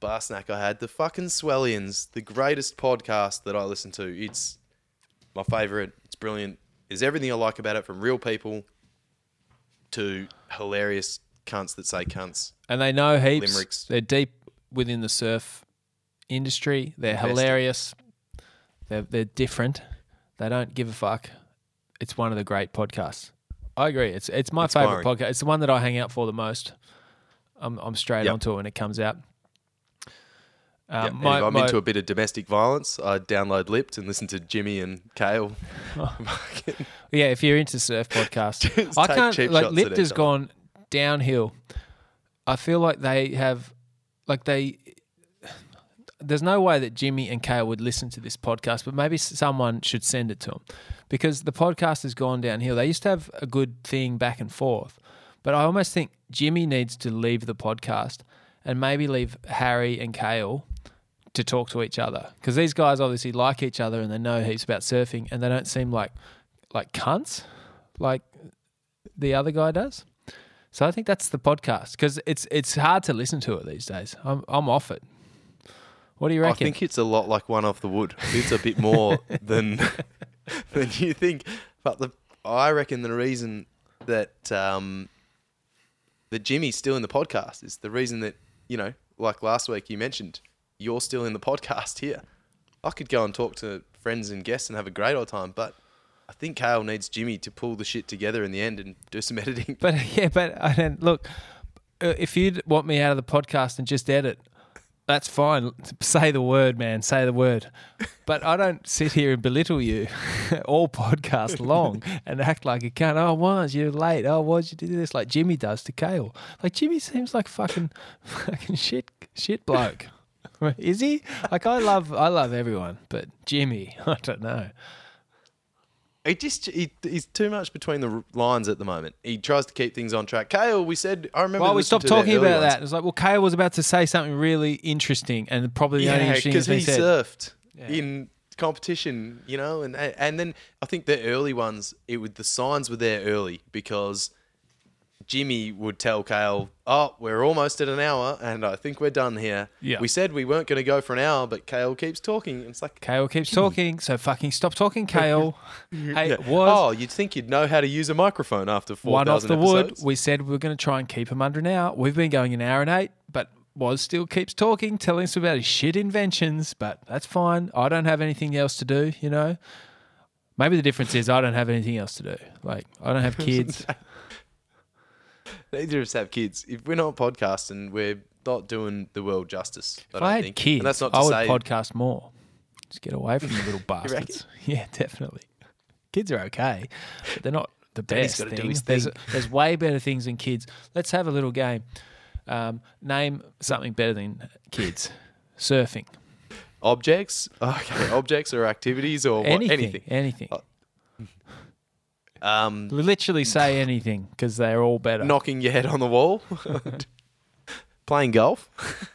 bar snack I had. The fucking Swellians, the greatest podcast that I listen to. It's my favorite. It's brilliant. There's everything I like about it from real people to hilarious cunts that say cunts. And they know heaps. Limericks. They're deep within the surf industry. They're Invested. hilarious. They're they're different. They don't give a fuck. It's one of the great podcasts. I agree. It's it's my favorite podcast. It's the one that I hang out for the most. I'm I'm straight Yep. onto it when it comes out. Um, and my- if I'm my- into a bit of domestic violence, I download Lipped and listen to Jimmy and Kale. Oh. Fucking- Yeah, if you're into surf podcasts, I can't. Like Lipped has gone downhill. I feel like they have, like they. There's no way that Jimmy and Kale would listen to this podcast, but maybe someone should send it to them because the podcast has gone downhill. They used to have a good thing back and forth, but I almost think Jimmy needs to leave the podcast and maybe leave Harry and Kale to talk to each other because these guys obviously like each other and they know heaps about surfing and they don't seem like like cunts like the other guy does. So I think that's the podcast because it's it's hard to listen to it these days. I'm I'm off it. What do you reckon? I think it's a lot like one off the wood. It's a bit more than than you think. But the I reckon the reason that um, that Jimmy's still in the podcast is the reason that you know, like last week you mentioned, you're still in the podcast here. I could go and talk to friends and guests and have a great old time, but I think Kale needs Jimmy to pull the shit together in the end and do some editing. But yeah, but I don't look. uh, If you'd want me out of the podcast and just edit, that's fine. Say the word, man. Say the word. But I don't sit here and belittle you all podcast long and act like you can't. Oh, was you're late? Oh, why'd you do this? Like Jimmy does to Kale. Like Jimmy seems like fucking fucking shit shit bloke. Is he? Like I love I love everyone, but Jimmy, I don't know. He just he, he's too much between the lines at the moment. He tries to keep things on track. Kale, we said I remember. Well, we stopped talking about ones. that. It's like, well, Kale was about to say something really interesting, and probably the only Yeah, interesting because he said. surfed Yeah. in competition, you know, and and then I think the early ones, it would the signs were there early because Jimmy would tell Kale, "Oh, we're almost at an hour, and I think we're done here." Yeah. we said we weren't going to go for an hour, but Kale keeps talking. It's like, Kale keeps talking, so fucking stop talking, Kale. hey, yeah. was oh, you'd think you'd know how to use a microphone after four one off thousand the wood. We said we are going to try and keep him under an hour. We've been going an hour and eight, but was still keeps talking, telling us about his shit inventions. But that's fine. I don't have anything else to do. You know. Maybe the difference is I don't have anything else to do. Like I don't have kids. Neither of us have kids. If we're not podcasting, we're not doing the world justice. I If don't I had think. kids, and that's not to I would say podcast more. Just get away from the little bastards. yeah, definitely. Kids are okay, but they're not the Daddy's best thing. There's, there's way better things than kids. Let's have a little game. Um, name something better than kids. Surfing. objects. Okay, objects or activities or what, anything. anything. Um, Literally say anything because they're all better. knocking your head on the wall, playing golf.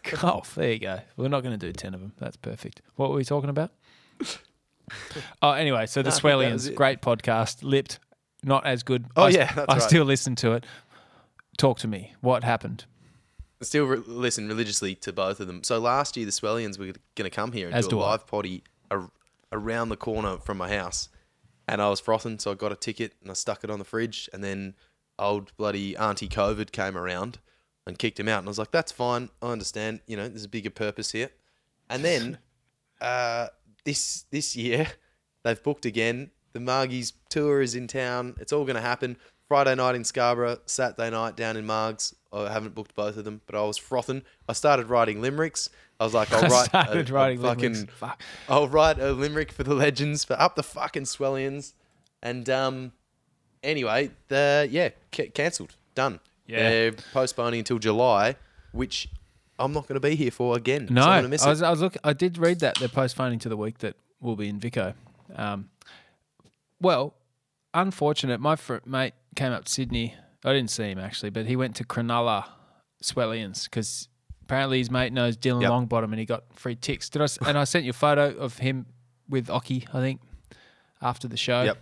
golf. There you go. We're not going to do 10 of them. That's perfect. What were we talking about? oh, anyway, so the No, I think that was Swellians, great podcast. Lipped, not as good. Oh, I, yeah, I right. still listen to it. Talk to me. What happened? Still re- listen religiously to both of them. So last year the Swellians were going to come here and do a do I. live potty ar- around the corner from my house, and I was frothing, so I got a ticket and I stuck it on the fridge, and then old bloody Auntie COVID came around and kicked him out, and I was like, "That's fine, I understand. You know, there's a bigger purpose here." And then uh, this this year they've booked again. The Margies tour is in town. It's all going to happen. Friday night in Scarborough, Saturday night down in Margs. I haven't booked both of them, but I was frothing. I started writing limericks. I was like, I'll I write started a, writing a fucking. Fuck. I'll write a limerick for the legends for up the fucking Swellians. And um, anyway, the yeah, ca- cancelled, done. Yeah. They're postponing until July, which I'm not going to be here for again. No, so I'm gonna miss was, it. I was look. I did read that they're postponing to the week that will be in Vico. Um, well, unfortunate. My fr- mate came up to Sydney. I didn't see him actually, but he went to Cronulla Swellians because apparently his mate knows Dylan Yep. Longbottom and he got free ticks. Did I? And I sent you a photo of him with Occy, I think, after the show. Yep.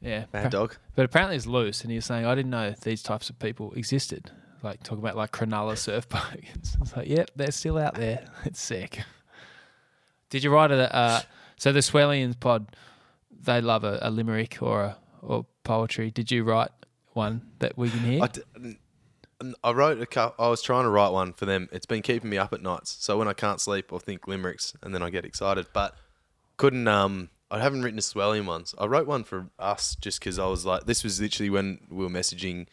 Yeah. Mad dog. But apparently it's loose, and he was saying I didn't know these types of people existed. Like talking about like Cronulla surf buggies. It's like, yep, they're still out there. It's sick. Did you write a? Uh, so the Swellians pod, they love a, a limerick or a or poetry. Did you write one that we can hear? I, d- I wrote a couple. I was trying to write one for them. It's been keeping me up at nights. So when I can't sleep, I'll think limericks, and then I get excited. But couldn't. Um, I haven't written a swelling ones. I wrote one for us just because I was like, this was literally when we were messaging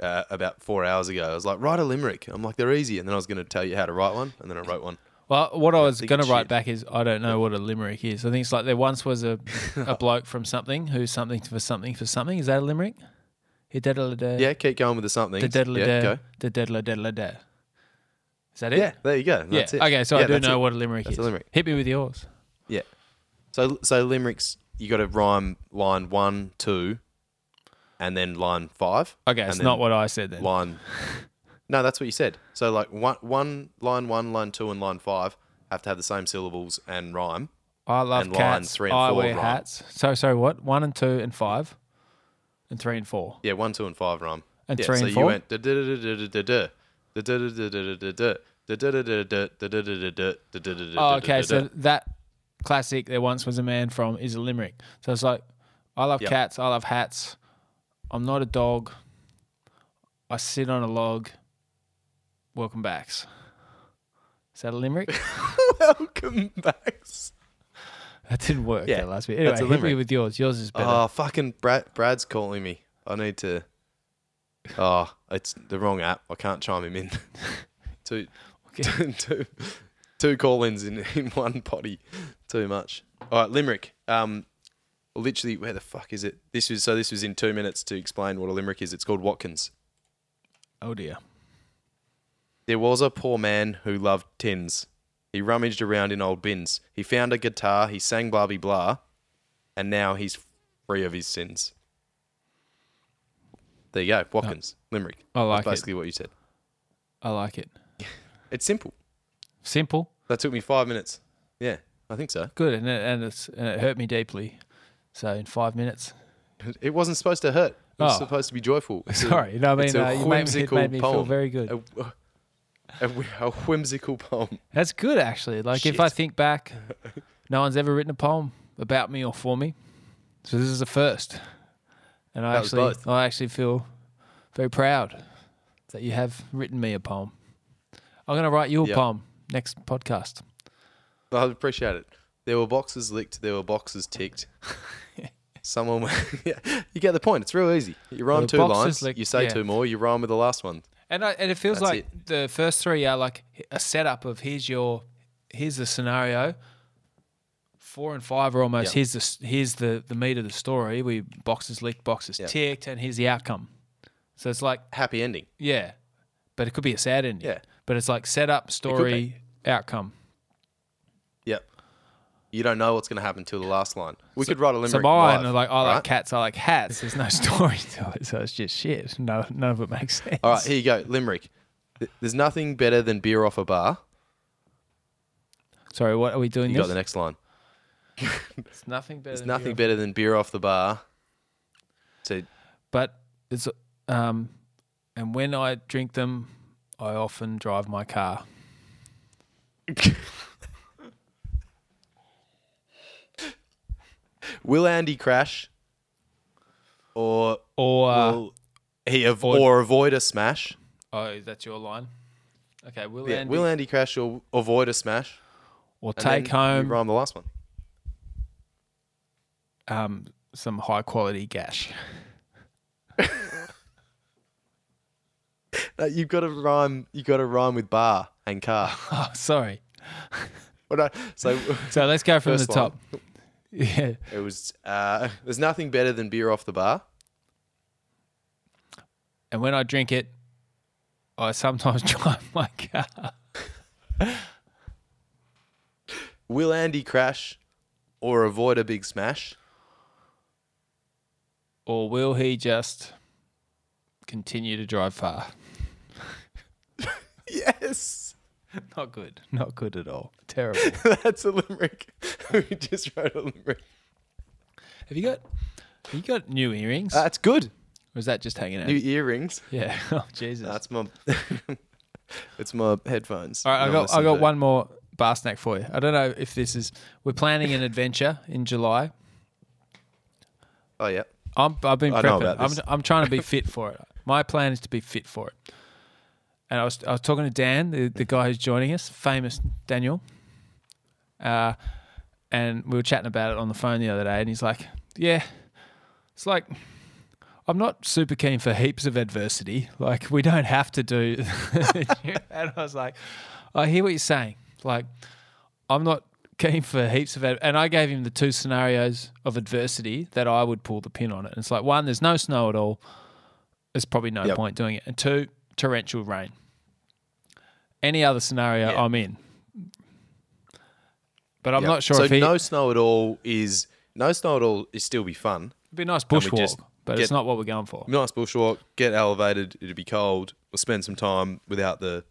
uh, about four hours ago. I was like, write a limerick. I'm like, they're easy, and then I was going to tell you how to write one, and then I wrote one. well, what I was going to write shit. back is I don't know what a limerick is. I think it's like there once was a a bloke from something who's something for something for something. Is that a limerick? Diddle Yeah, keep going with the something. The diddle yeah, go. the diddle diddle da. Is that it? Yeah, there you go. That's yeah. it. Okay, so Yeah, I do know it. what a limerick That's is. a limerick. Hit me with yours. Yeah. So so limericks, you got to rhyme line one, two, and then line five. Okay, it's not what I said then. line. No, that's what you said. So like one one line one, line two, and line five, have to have the same syllables and rhyme. I love and line cats. three and I four wear rhyme. hats. So sorry, what? One and two and five, and three and four. Yeah, one, two, and five rhyme. And yeah, three so and you four? went da da da da da da da da da da da da da Oh, okay. So that classic, there once was a man from, is a limerick. So it's like, I love Yep. cats. I love hats. I'm not a dog. I sit on a log. Welcome backs. Is that a limerick? welcome back. That didn't work. Yeah, that last bit. Anyway, hit me with yours. Yours is better. Oh, fucking Brad, Brad's calling me. I need to. Oh, it's the wrong app. I can't chime him in. two, two, two, two call-ins in, in one potty. Too much. All right, limerick. Um, literally, where the fuck is it? This was so. This was in two minutes to explain what a limerick is. It's called Watkins. oh dear. There was a poor man who loved tins. He rummaged around in old bins. He found a guitar. He sang blah blah blah, and now he's free of his sins. There you go, Watkins, limerick. I like That's it. basically what you said. I like it. It's simple. Simple, That took me five minutes. Yeah, I think so. good, and it, and, it's, and it hurt me deeply. So in five minutes. It wasn't supposed to hurt. It was Oh. supposed to be joyful. It's a- Sorry, no, I mean it's a uh, you made me, it made me feel very good. A, a, a whimsical poem. That's good, actually. Like if I think back, no one's ever written a poem about me or for me, so this is a first, and I That actually, both. I actually feel very proud that you have written me a poem. I'm going to write you a Yeah. poem next podcast. I'd appreciate it. There were boxes licked. There were boxes ticked. Someone, yeah, you get the point. It's real easy. You rhyme were two lines. licked, you say yeah. two more. You rhyme with the last one. And I, and it feels That's like the first three are like a setup of here's your here's the scenario. Four and five are almost Yeah. here's the here's the the meat of the story. We boxes licked, boxes Yeah. ticked, and here's the outcome. So it's like Happy ending. yeah, but it could be a sad ending. Yeah. but it's like setup, story, outcome. Yep. You don't know what's going to happen till the last line. We could write a limerick. So mine live, are like I like cats, I like hats. There's no story to it, so it's just shit. No, none of it makes sense. All right, here you go. Limerick. There's nothing better than beer off a bar. Sorry, what are we doing? You this? got the next line. It's nothing better. There's than nothing beer. better than beer off the bar. So but it's um, and when I drink them, I often drive my car. Will Andy crash, or Or uh, will he av- or- or avoid a smash? oh, that's your line. Okay, will Yeah, Andy will Andy crash or avoid a smash? or And take home rhyme the last one. um some high quality gash? No, you've got to rhyme. You got to rhyme with bar and car. Oh, sorry. So So let's go from the top. Yeah. it was. Uh, there's nothing better than beer off the bar. And when I drink it, I sometimes drive my car. Will Andy crash or avoid a big smash? Or will he just continue to drive far? Yes, Not good. Not good at all. Terrible. that's a limerick. we just wrote a limerick. have you got have you got new earrings? Uh, that's good. or is that just hanging out? New earrings. yeah. Oh Jesus. That's my. it's my headphones. all right, I got I got one more bar snack for you. I don't know if this is we're planning an adventure in July. Oh yeah. I'm, I've been I know prepping. about I'm, this. I'm trying to be fit for it. My plan is to be fit for it. And I was I was talking to Dan, the, the guy who's joining us, famous Daniel, uh, and we were chatting about it on the phone the other day, and he's like, "Yeah, it's like I'm not super keen for heaps of adversity. Like we don't have to do." and I was like, "I hear what you're saying. Like I'm not keen for heaps of ad- and I gave him the two scenarios of adversity that I would pull the pin on it. And it's like one, there's no snow at all. There's probably no Yep. point doing it. And two, torrential rain. Any other scenario, Yeah. I'm in. But I'm Yeah. not sure so if he. no snow at all is no snow at all is still be fun. it'd be a nice bushwalk, but it's not what we're going for. Nice bushwalk, get elevated. It'd be cold. We'll spend some time without the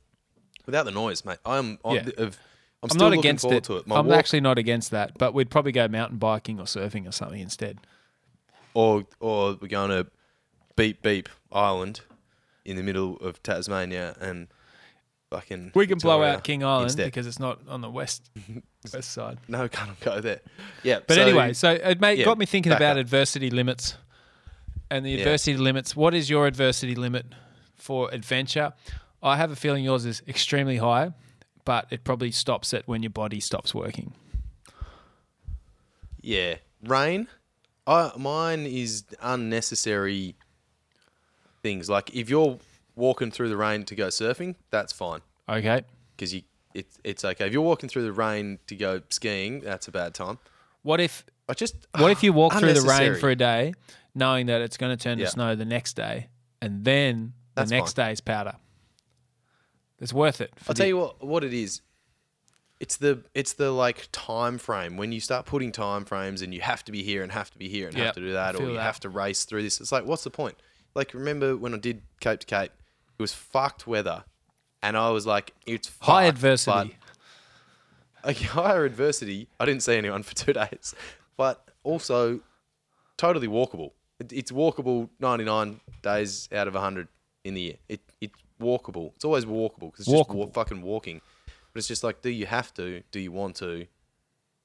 without the noise, mate. I'm on Yeah. of I'm still not looking against forward it. to it. My I'm walk- actually not against that, but we'd probably go mountain biking or surfing or something instead. or or we're going to Beep Beep Island in the middle of Tasmania and fucking. We can blow out King Island instead. because it's not on the west west side. no, can't go there. Yeah, But so- anyway, so it made, yeah, got me thinking about up. adversity limits and the Yeah. adversity limits. What is your adversity limit for adventure? I have a feeling yours is extremely high, but it probably stops it when your body stops working. yeah, rain. I mine is unnecessary things. Like if you're walking through the rain to go surfing, that's fine Okay. because you it's it's okay. If you're walking through the rain to go skiing, that's a bad time. What if I just what if you walk through the rain for a day, knowing that it's going to turn Yeah. to snow the next day, and then That's the next day is powder? It's worth it. For I'll the- tell you what what it is. It's the it's the like time frame when you start putting time frames and you have to be here and have to be here and Yep, have to do that or you that. have to race through this. It's like what's the point? Like remember when I did Cape to Cape, it was fucked weather, and I was like, it's high adversity. but- like higher adversity. I didn't see anyone for two days, but also totally walkable. It, it's walkable 99 days out of 100 in the year. It it's walkable. It's always walkable because it's just wa- fucking walking. But it's just like, do you have to? Do you want to?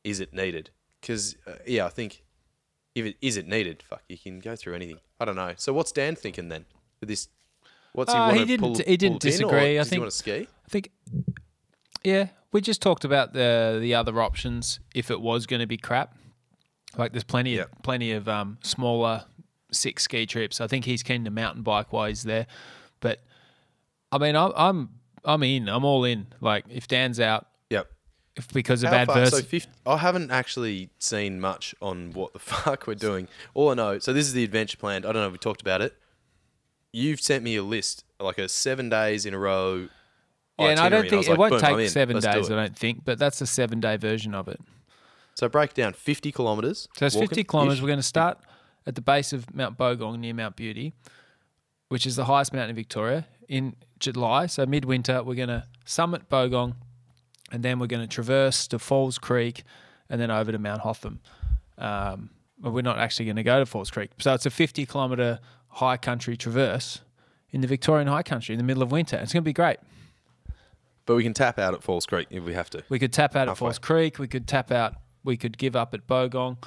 Is it needed? Because uh, yeah, I think if it is it needed, fuck, you can go through anything. I don't know. So what's Dan thinking then with this? What's he Uh, want he to didn't- pull? he didn't pull a pin, or disagree. I think- want to ski. I think, yeah, we just talked about the the other options if it was going to be crap. Like there's plenty of plenty of um, smaller six ski trips. I think he's keen to mountain bike while he's there, but I mean, I'm I'm I'm in. I'm all in. Like if Dan's out, because of How far? So adversity. 50, I haven't actually seen much on what the fuck we're doing. All I know, so this is the adventure plan. I don't know if we talked about it. You've sent me a list, like a seven days in a row. yeah, and I don't think was it like, won't take seven Let's do days. it. I don't think, but that's a seven day version of it. So break down 50 kilometers. So it's 50 walking-ish. kilometers. We're going to start at the base of Mount Bogong near Mount Beauty, which is the highest mountain in Victoria, in July. So midwinter, we're going to summit Bogong, and then we're going to traverse to Falls Creek, and then over to Mount Hotham. Um, but we're not actually going to go to Falls Creek. So it's a 50 kilometer high country traverse in the Victorian high country in the middle of winter. It's going to be great. But we can tap out at Falls Creek if we have to. We could tap out at Falls Creek. We could tap out. We could give up at Bogong.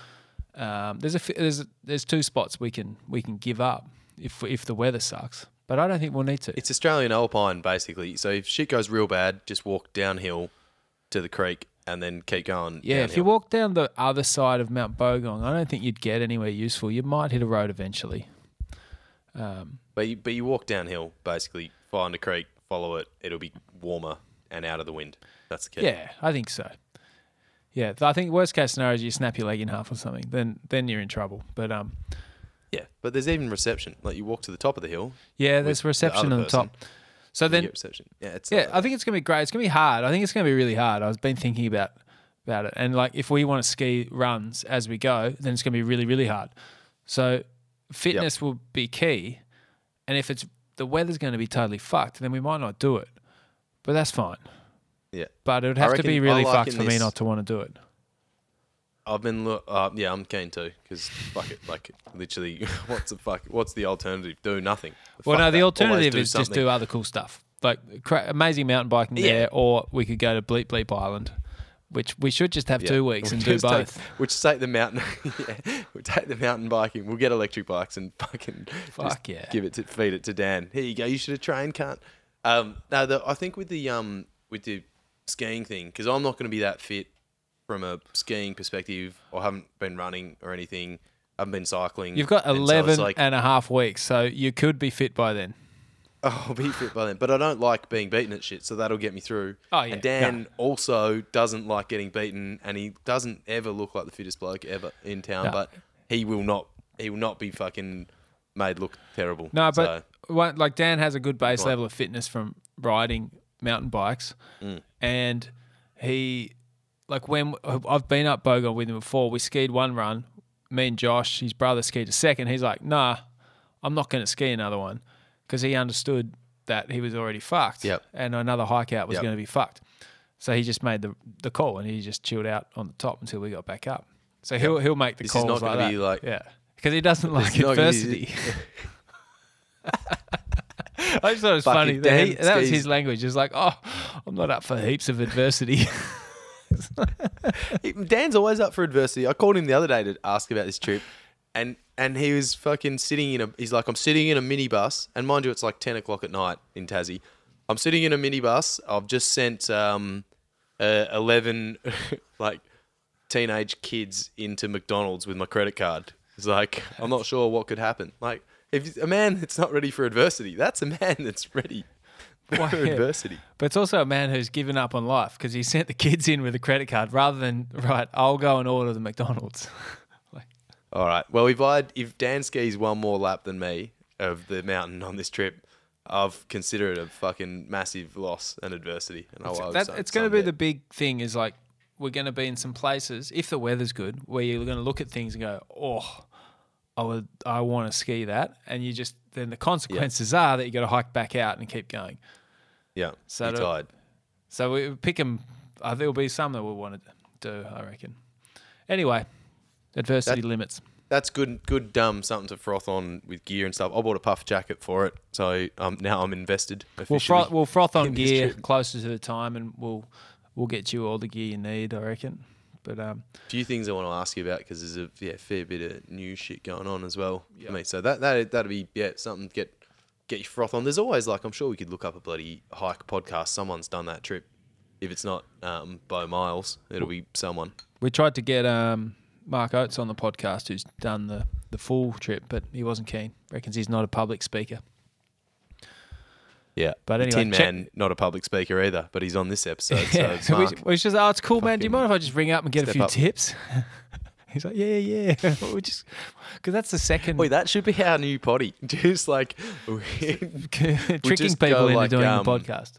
Um, there's a there's there's two spots we can we can give up if if the weather sucks. But I don't think we'll need to. It's Australian Alpine, basically. So if shit goes real bad, just walk downhill to the creek and then keep going. yeah, if you walk down the other side of Mount Bogong, I don't think you'd get anywhere useful. You might hit a road eventually. Um, But you, but you walk downhill, basically, find a creek, follow it. It'll be warmer and out of the wind. That's the key. yeah, I think so. Yeah, I think worst case scenario is you snap your leg in half or something. Then then you're in trouble. But um, Yeah. But there's even reception. Like you walk to the top of the hill. yeah, there's reception other on the top. So then. Yeah. It's Yeah, I think it's gonna be great. It's gonna be hard. I think it's gonna be really hard. I've been thinking about about it, and like if we want to ski runs as we go, then it's gonna be really really hard. So fitness will be key, and if it's the weather's going to be totally fucked, then we might not do it. But that's fine. yeah. But it would have to be really like fucked for me not to want to do it. I've been look. Uh, yeah, I'm keen too. Because fuck it. Like literally, what's the fuck? What's the alternative? Do nothing. Well, no, the alternative is just do other cool stuff, like cra- amazing mountain biking Yeah. there, or we could go to Bleep Bleep Island, which we should just have Yeah. two weeks We'll and do just take- both. We'll just take the mountain. yeah, we'll take the mountain biking. We'll get electric bikes and fucking just Fuck yeah. give it to feed it to Dan. Here you go. You should have trained, cunt. Um, no, the, I think with the um with the skiing thing because I'm not going to be that fit from a skiing perspective. I haven't been running or anything. I haven't been cycling. You've got and so 11 like, and a half weeks, so you could be fit by then. I'll be fit by then. But I don't like being beaten at shit, so that'll get me through. Oh, yeah. And Dan also doesn't like getting beaten, and he doesn't ever look like the fittest bloke ever in town. No. But he will not. He will not be fucking made look terrible. No, but one, like Dan has a good base level of fitness from riding mountain bikes, Mm. and he, like when I've been up Bogong with him before, we skied one run. Me and Josh, his brother, skied a second. He's like, "Nah, I'm not going to ski another one," because he understood that he was already fucked, Yep. and another hike out was Yep. going to be fucked. So he just made the the call and he just chilled out on the top until we got back up. So he'll he'll make the This calls like that. be like- yeah, because he doesn't like It's not gonna be- adversity. I just thought it was Fuck funny that, he, that was his language. It's like, oh, I'm not up for heaps of adversity. Dan's always up for adversity. I called him the other day to ask about this trip, and and he was fucking sitting in a. He's like, I'm sitting in a minibus, and mind you, it's like ten o'clock at night in Tassie. I'm sitting in a minibus. I've just sent um, uh, eleven like teenage kids into McDonald's with my credit card. It's like I'm not sure what could happen. Like if a man that's not ready for adversity, that's a man that's ready Why, yeah. adversity. But it's also a man who's given up on life because he sent the kids in with a credit card rather than right. I'll go and order the McDonald's. like, All right. Well, if I if Dan skis one more lap than me of the mountain on this trip, I've considered it a fucking massive loss and adversity. And I'll that, start it's going to be the big thing. Is like we're going to be in some places if the weather's good where you're going to look at things and go, oh, I would, I want to ski that, and you just then the consequences are that you got to hike back out and keep going. Yeah. So you're tired. So we pick them. Uh, there'll be some that we'll want to do. I reckon. Anyway, adversity That- limits. That's good. Good. Um, something to froth on with gear and stuff. I bought a puff jacket for it, so um, now I'm invested. We'll Officially. froth, we'll froth on gear closer to the time, and we'll we'll get you all the gear you need. I reckon. But um, A few things I want to ask you about because there's a yeah, fair bit of new shit going on as well for me. So that that that'd be yeah something to get get your froth on. There's always like I'm sure we could look up a bloody hike podcast. Someone's done that trip. If it's not um, Bo Miles, it'll be someone. we tried to get um, Mark Oates on the podcast, who's done the the full trip, but he wasn't keen. Reckons he's not a public speaker. Yeah, But anyway, Tin check- Man, not a public speaker either, but he's on this episode. yeah, So, so we, Mark, we just oh, it's cool, man. Do you mind if I just ring up and get a few up. tips? He's like, yeah, yeah. we just because that's the second Wait, that should be our new potty. Just like, tricking people into like, doing um, the podcast.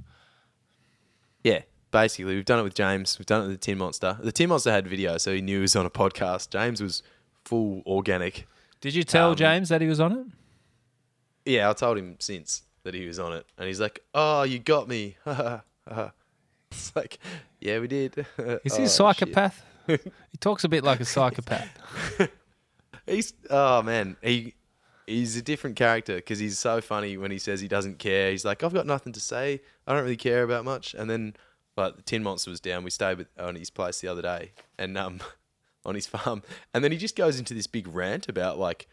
yeah, basically, we've done it with James. We've done it with the Tin Monster. The Tin Monster had video, so he knew he was on a podcast. James was full organic. Did you tell um, James that he was on it? Yeah, I told him since that he was on it, and he's like, "Oh, you got me." it's like, yeah, we did. Is he Oh, a shit. he talks a bit like a psychopath. He's oh man, he he's a different character because he's so funny when he says he doesn't care. He's like, I've got nothing to say. I don't really care about much. And then, but the Tin Monster was down. We stayed with, on his place the other day, and um, on his farm. And then he just goes into this big rant about like,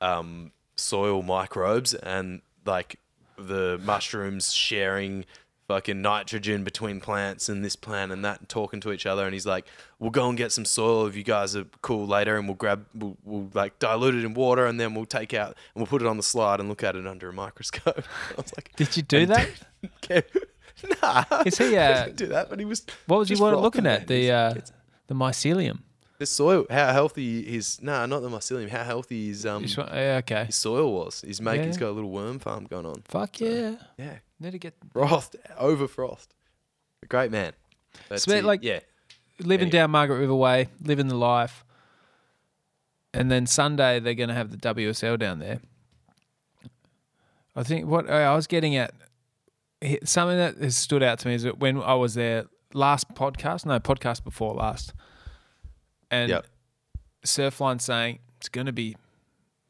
um, soil microbes and like the mushrooms sharing fucking nitrogen between plants and this plant and that and talking to each other and he's like we'll go and get some soil if you guys are cool later and we'll grab we'll, we'll like dilute it in water and then we'll take out and we'll put it on the slide and look at it under a microscope I was like Did you do that? nah Is he, uh, didn't do that but he was What was he looking at? The uh, the mycelium. the soil how healthy his nah not the mycelium how healthy his um yeah, okay. his soil was his making yeah. he's got a little worm farm going on Fuck yeah. yeah Need to get Frost, over Frost. A great man. That's it. like- yeah, living Anyway. down Margaret River Way, living the life. And then Sunday they're going to have the WSL down there. I think what I was getting at, something that has stood out to me is that when I was there last podcast, no podcast before last, and Yep. Surfline saying it's going to be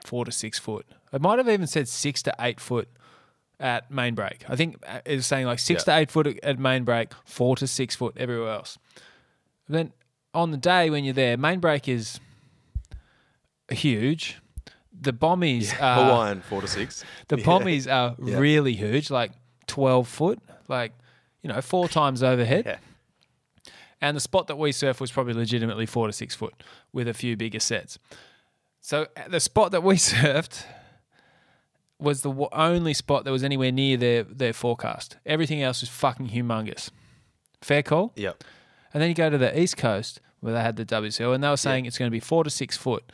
four to six foot. It might have even said six to eight foot at main break. I think uh, it was saying like six Yep. to eight foot at- main break, four to six foot everywhere else. Then on the day when you're there, main break is huge. The bombies are Hawaiian four to six. the Yeah. bombies are Yeah. really huge, like twelve foot, like you know, four times overhead. Yeah. And the spot that we surf was probably legitimately four to six foot with a few bigger sets. So uh, the spot that we surfed was the only spot that was anywhere near their, their forecast. Everything else was fucking humongous. Fair call? Yep. And then you go to the East Coast where they had the WSL and they were saying it's going to be four to six foot.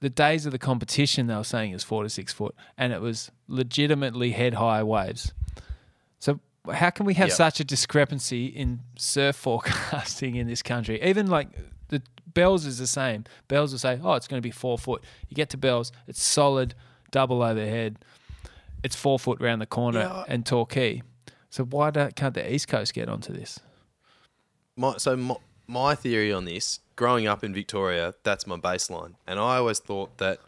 The days of the competition they were saying is four to six foot, and it was legitimately head high waves. So how can we have Yep. such a discrepancy in surf forecasting in this country? Even like the Bells is the same. Bells will say, "Oh, it's going to be four foot." You get to Bells, it's solid, double overhead. It's four foot round the corner Yeah. and Torquay. So why don't, can't the East Coast get onto this? my so my, my theory on this, growing up in Victoria, that's my baseline, and I always thought that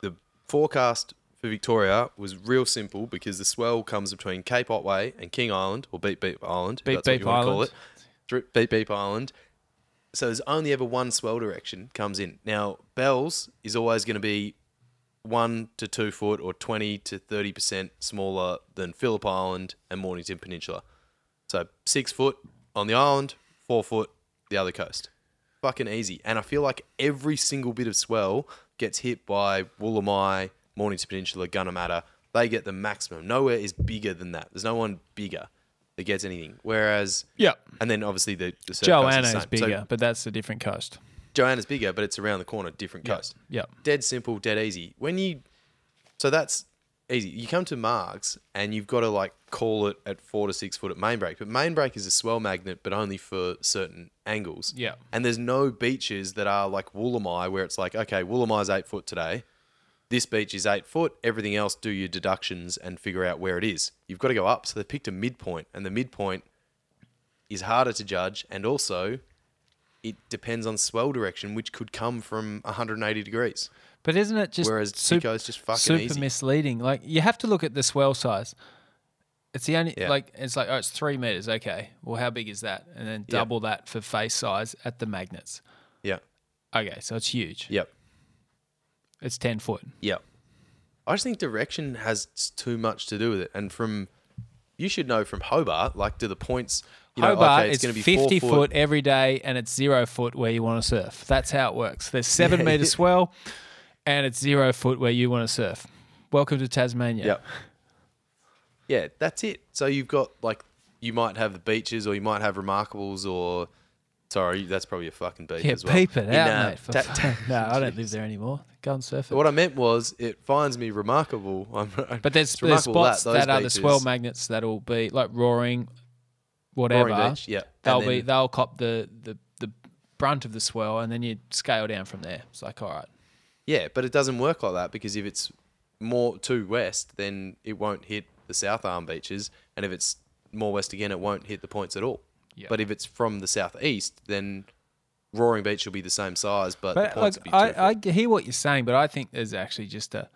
the forecast for Victoria was real simple because the swell comes between Cape Otway and King Island or Beep Beep Island, if Beep Beep you call Island. it. Through Beep Beep Island. So there's only ever one swell direction comes in. Now Bells is always going to be one to two foot or twenty to thirty percent smaller than Phillip Island and Mornington Peninsula. So six foot on the island, four foot the other coast. Fucking easy. And I feel like every single bit of swell gets hit by Woolamai, Mornington Peninsula, Gunnamatta. They get the maximum. Nowhere is bigger than that. There's no one bigger that gets anything. Whereas, Yeah. and then obviously the, the surf coast Johanna the is bigger, So but that's a different coast. Johanna's bigger, but it's around the corner, different coast Yeah. dead simple, dead easy. When you, so that's easy. You come to Margs and you've got to like call it at four to six foot at main break. But main break is a swell magnet, but only for certain angles. Yeah. And there's no beaches that are like Woolamai where it's like, okay, Woolamai's eight foot today. This beach is eight foot. Everything else, do your deductions and figure out where it is. You've got to go up. So they picked a midpoint, and the midpoint is harder to judge, and also it depends on swell direction, which could come from 180 degrees. But isn't it just Whereas sup- Pico's just fucking super easy. misleading? Like you have to look at the swell size. It's the only Yeah. like it's like oh it's three meters. Okay, well how big is that? And then Yeah. double that for face size at the magnets. Yeah. Okay, so it's huge. Yep. It's ten foot. Yep. I just think direction has too much to do with it. And from, you should know from Hobart, like, do the points, you know, Hobart okay, it's is going to be fifty four foot. every day, and it's zero foot where you want to surf. That's how it works. There's seven meter swell, and it's zero foot where you want to surf. Welcome to Tasmania. Yep. Yeah, that's it. So you've got, like, you might have the beaches or you might have Remarkables or, sorry, that's probably a fucking beach Yeah, as well. peep it In, out, uh, mate. for ta- no, I don't live there anymore. Go and surf it. What I meant was, it finds me remarkable. I'm, But there's, there's spots those that are the swell magnets that'll be like roaring, whatever. Roaring Beach, yeah. They'll And be they'll cop the, the the brunt of the swell, and then you scale down from there. It's like all right, Yeah, but it doesn't work like that because if it's more to west, then it won't hit the South Arm beaches, and if it's more west again, it won't hit the points at all. Yeah. But if it's from the southeast, then Roaring Beach will be the same size, but, the points like, will be I, I hear what you're saying, but I think there's actually just a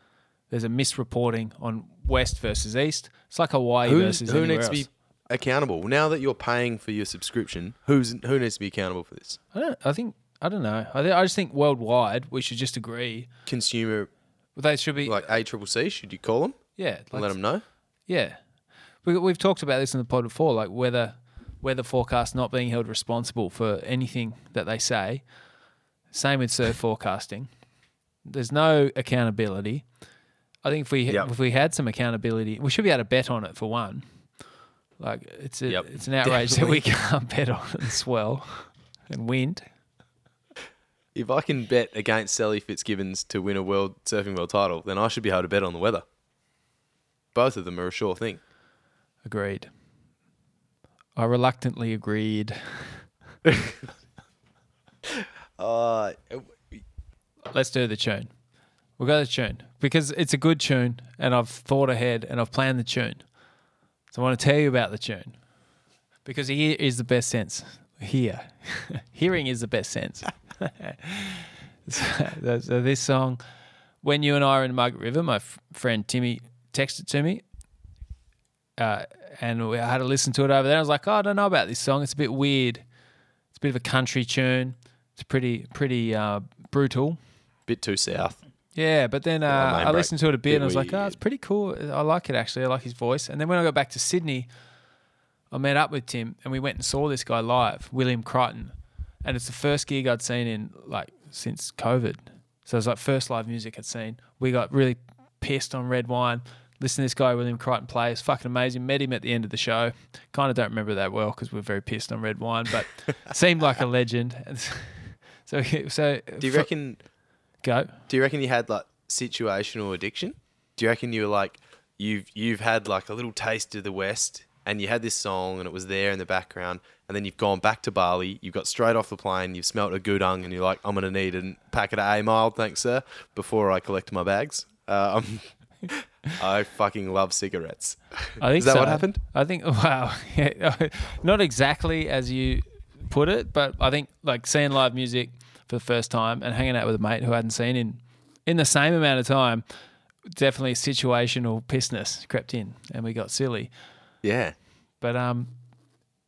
there's a misreporting on west versus east. It's like Hawaii versus who needs to else. be accountable now that you're paying for your subscription? Who's who needs to be accountable for this? I don't. I think I don't know. I, th- I just think worldwide we should just agree. Consumer They should be like A Triple C? Should you call them yeah. and let them know? Yeah, we, we've talked about this in the pod before, like whether weather forecast not being held responsible for anything that they say. Same with surf forecasting. There's no accountability. I think if we Yep. if we had some accountability, we should be able to bet on it for one. Like it's a, Yep, it's an outrage that we can't bet on swell and wind. If I can bet against Sally Fitzgibbons to win a world surfing world title, then I should be able to bet on the weather. Both of them are a sure thing. Agreed. I reluctantly agreed. Uh, Let's do the tune. We'll go to the tune because it's a good tune, and I've thought ahead and I've planned the tune. So I want to tell you about the tune because here is the best sense. Here, hearing is the best sense. so, so this song, when you and I were in Margaret River, my f- friend Timmy texted to me, uh, and we I had to listen to it over there. I was like, oh, I don't know about this song. It's a bit weird. It's a bit of a country tune. It's pretty pretty uh, brutal. bit too south. Yeah, but then uh, I break, listened to it a bit and I was like, oh, it's pretty cool. I like it actually. I like his voice. And then when I got back to Sydney, I met up with Tim and we went and saw this guy live, William Crichton. And it's the first gig I'd seen in like since COVID. So it was like first live music I'd seen. We got really pissed on red wine. Listen to this guy, William Crichton, play. It's fucking amazing. Met him at the end of the show. Kind of don't remember that well because we are very pissed on red wine, but seemed like a legend. so, so Do you for- reckon? Go? Do you reckon you had like situational addiction? Do you reckon you were like you've you've had like a little taste of the West and you had this song and it was there in the background and then you've gone back to Bali, you've got straight off the plane, you've smelt a gudang and you're like, I'm gonna need a packet of A mild, thanks sir, before I collect my bags. Uh, I'm, fucking love cigarettes. I think Is that so. what happened? I think wow, Yeah, not exactly as you put it, but I think like seeing live music for the first time and hanging out with a mate who I hadn't seen in in the same amount of time, definitely situational pissness crept in, and we got silly. Yeah. But um,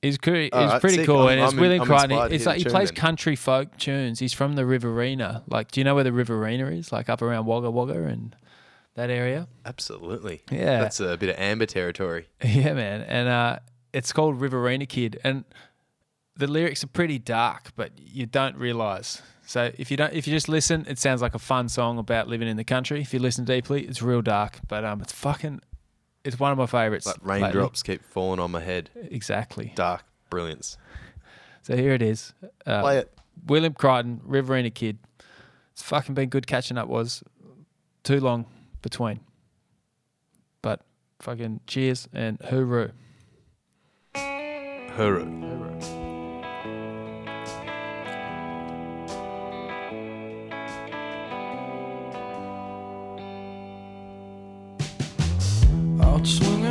he's cool. He's right, pretty sick. cool, I'm- and it's I'm William I'm Crichton. It's like he plays country folk tunes. He's from the Riverina. Like, do you know where the Riverina is? Like up around Wagga Wagga and that area. Absolutely. Yeah. That's a bit of amber territory. Yeah, man. And uh, it's called Riverina Kid, and the lyrics are pretty dark, but you don't realize. So if you don't, if you just listen, it sounds like a fun song about living in the country. If you listen deeply, it's real dark, but um, it's fucking, it's one of my favorites. Like lately. raindrops keep falling on my head. Exactly. Dark brilliance. So here it is. Uh, Play it. William Crighton, Riverina Kid. It's fucking been good catching up. Was too long between, but fucking cheers and hooroo. Hooroo. Out on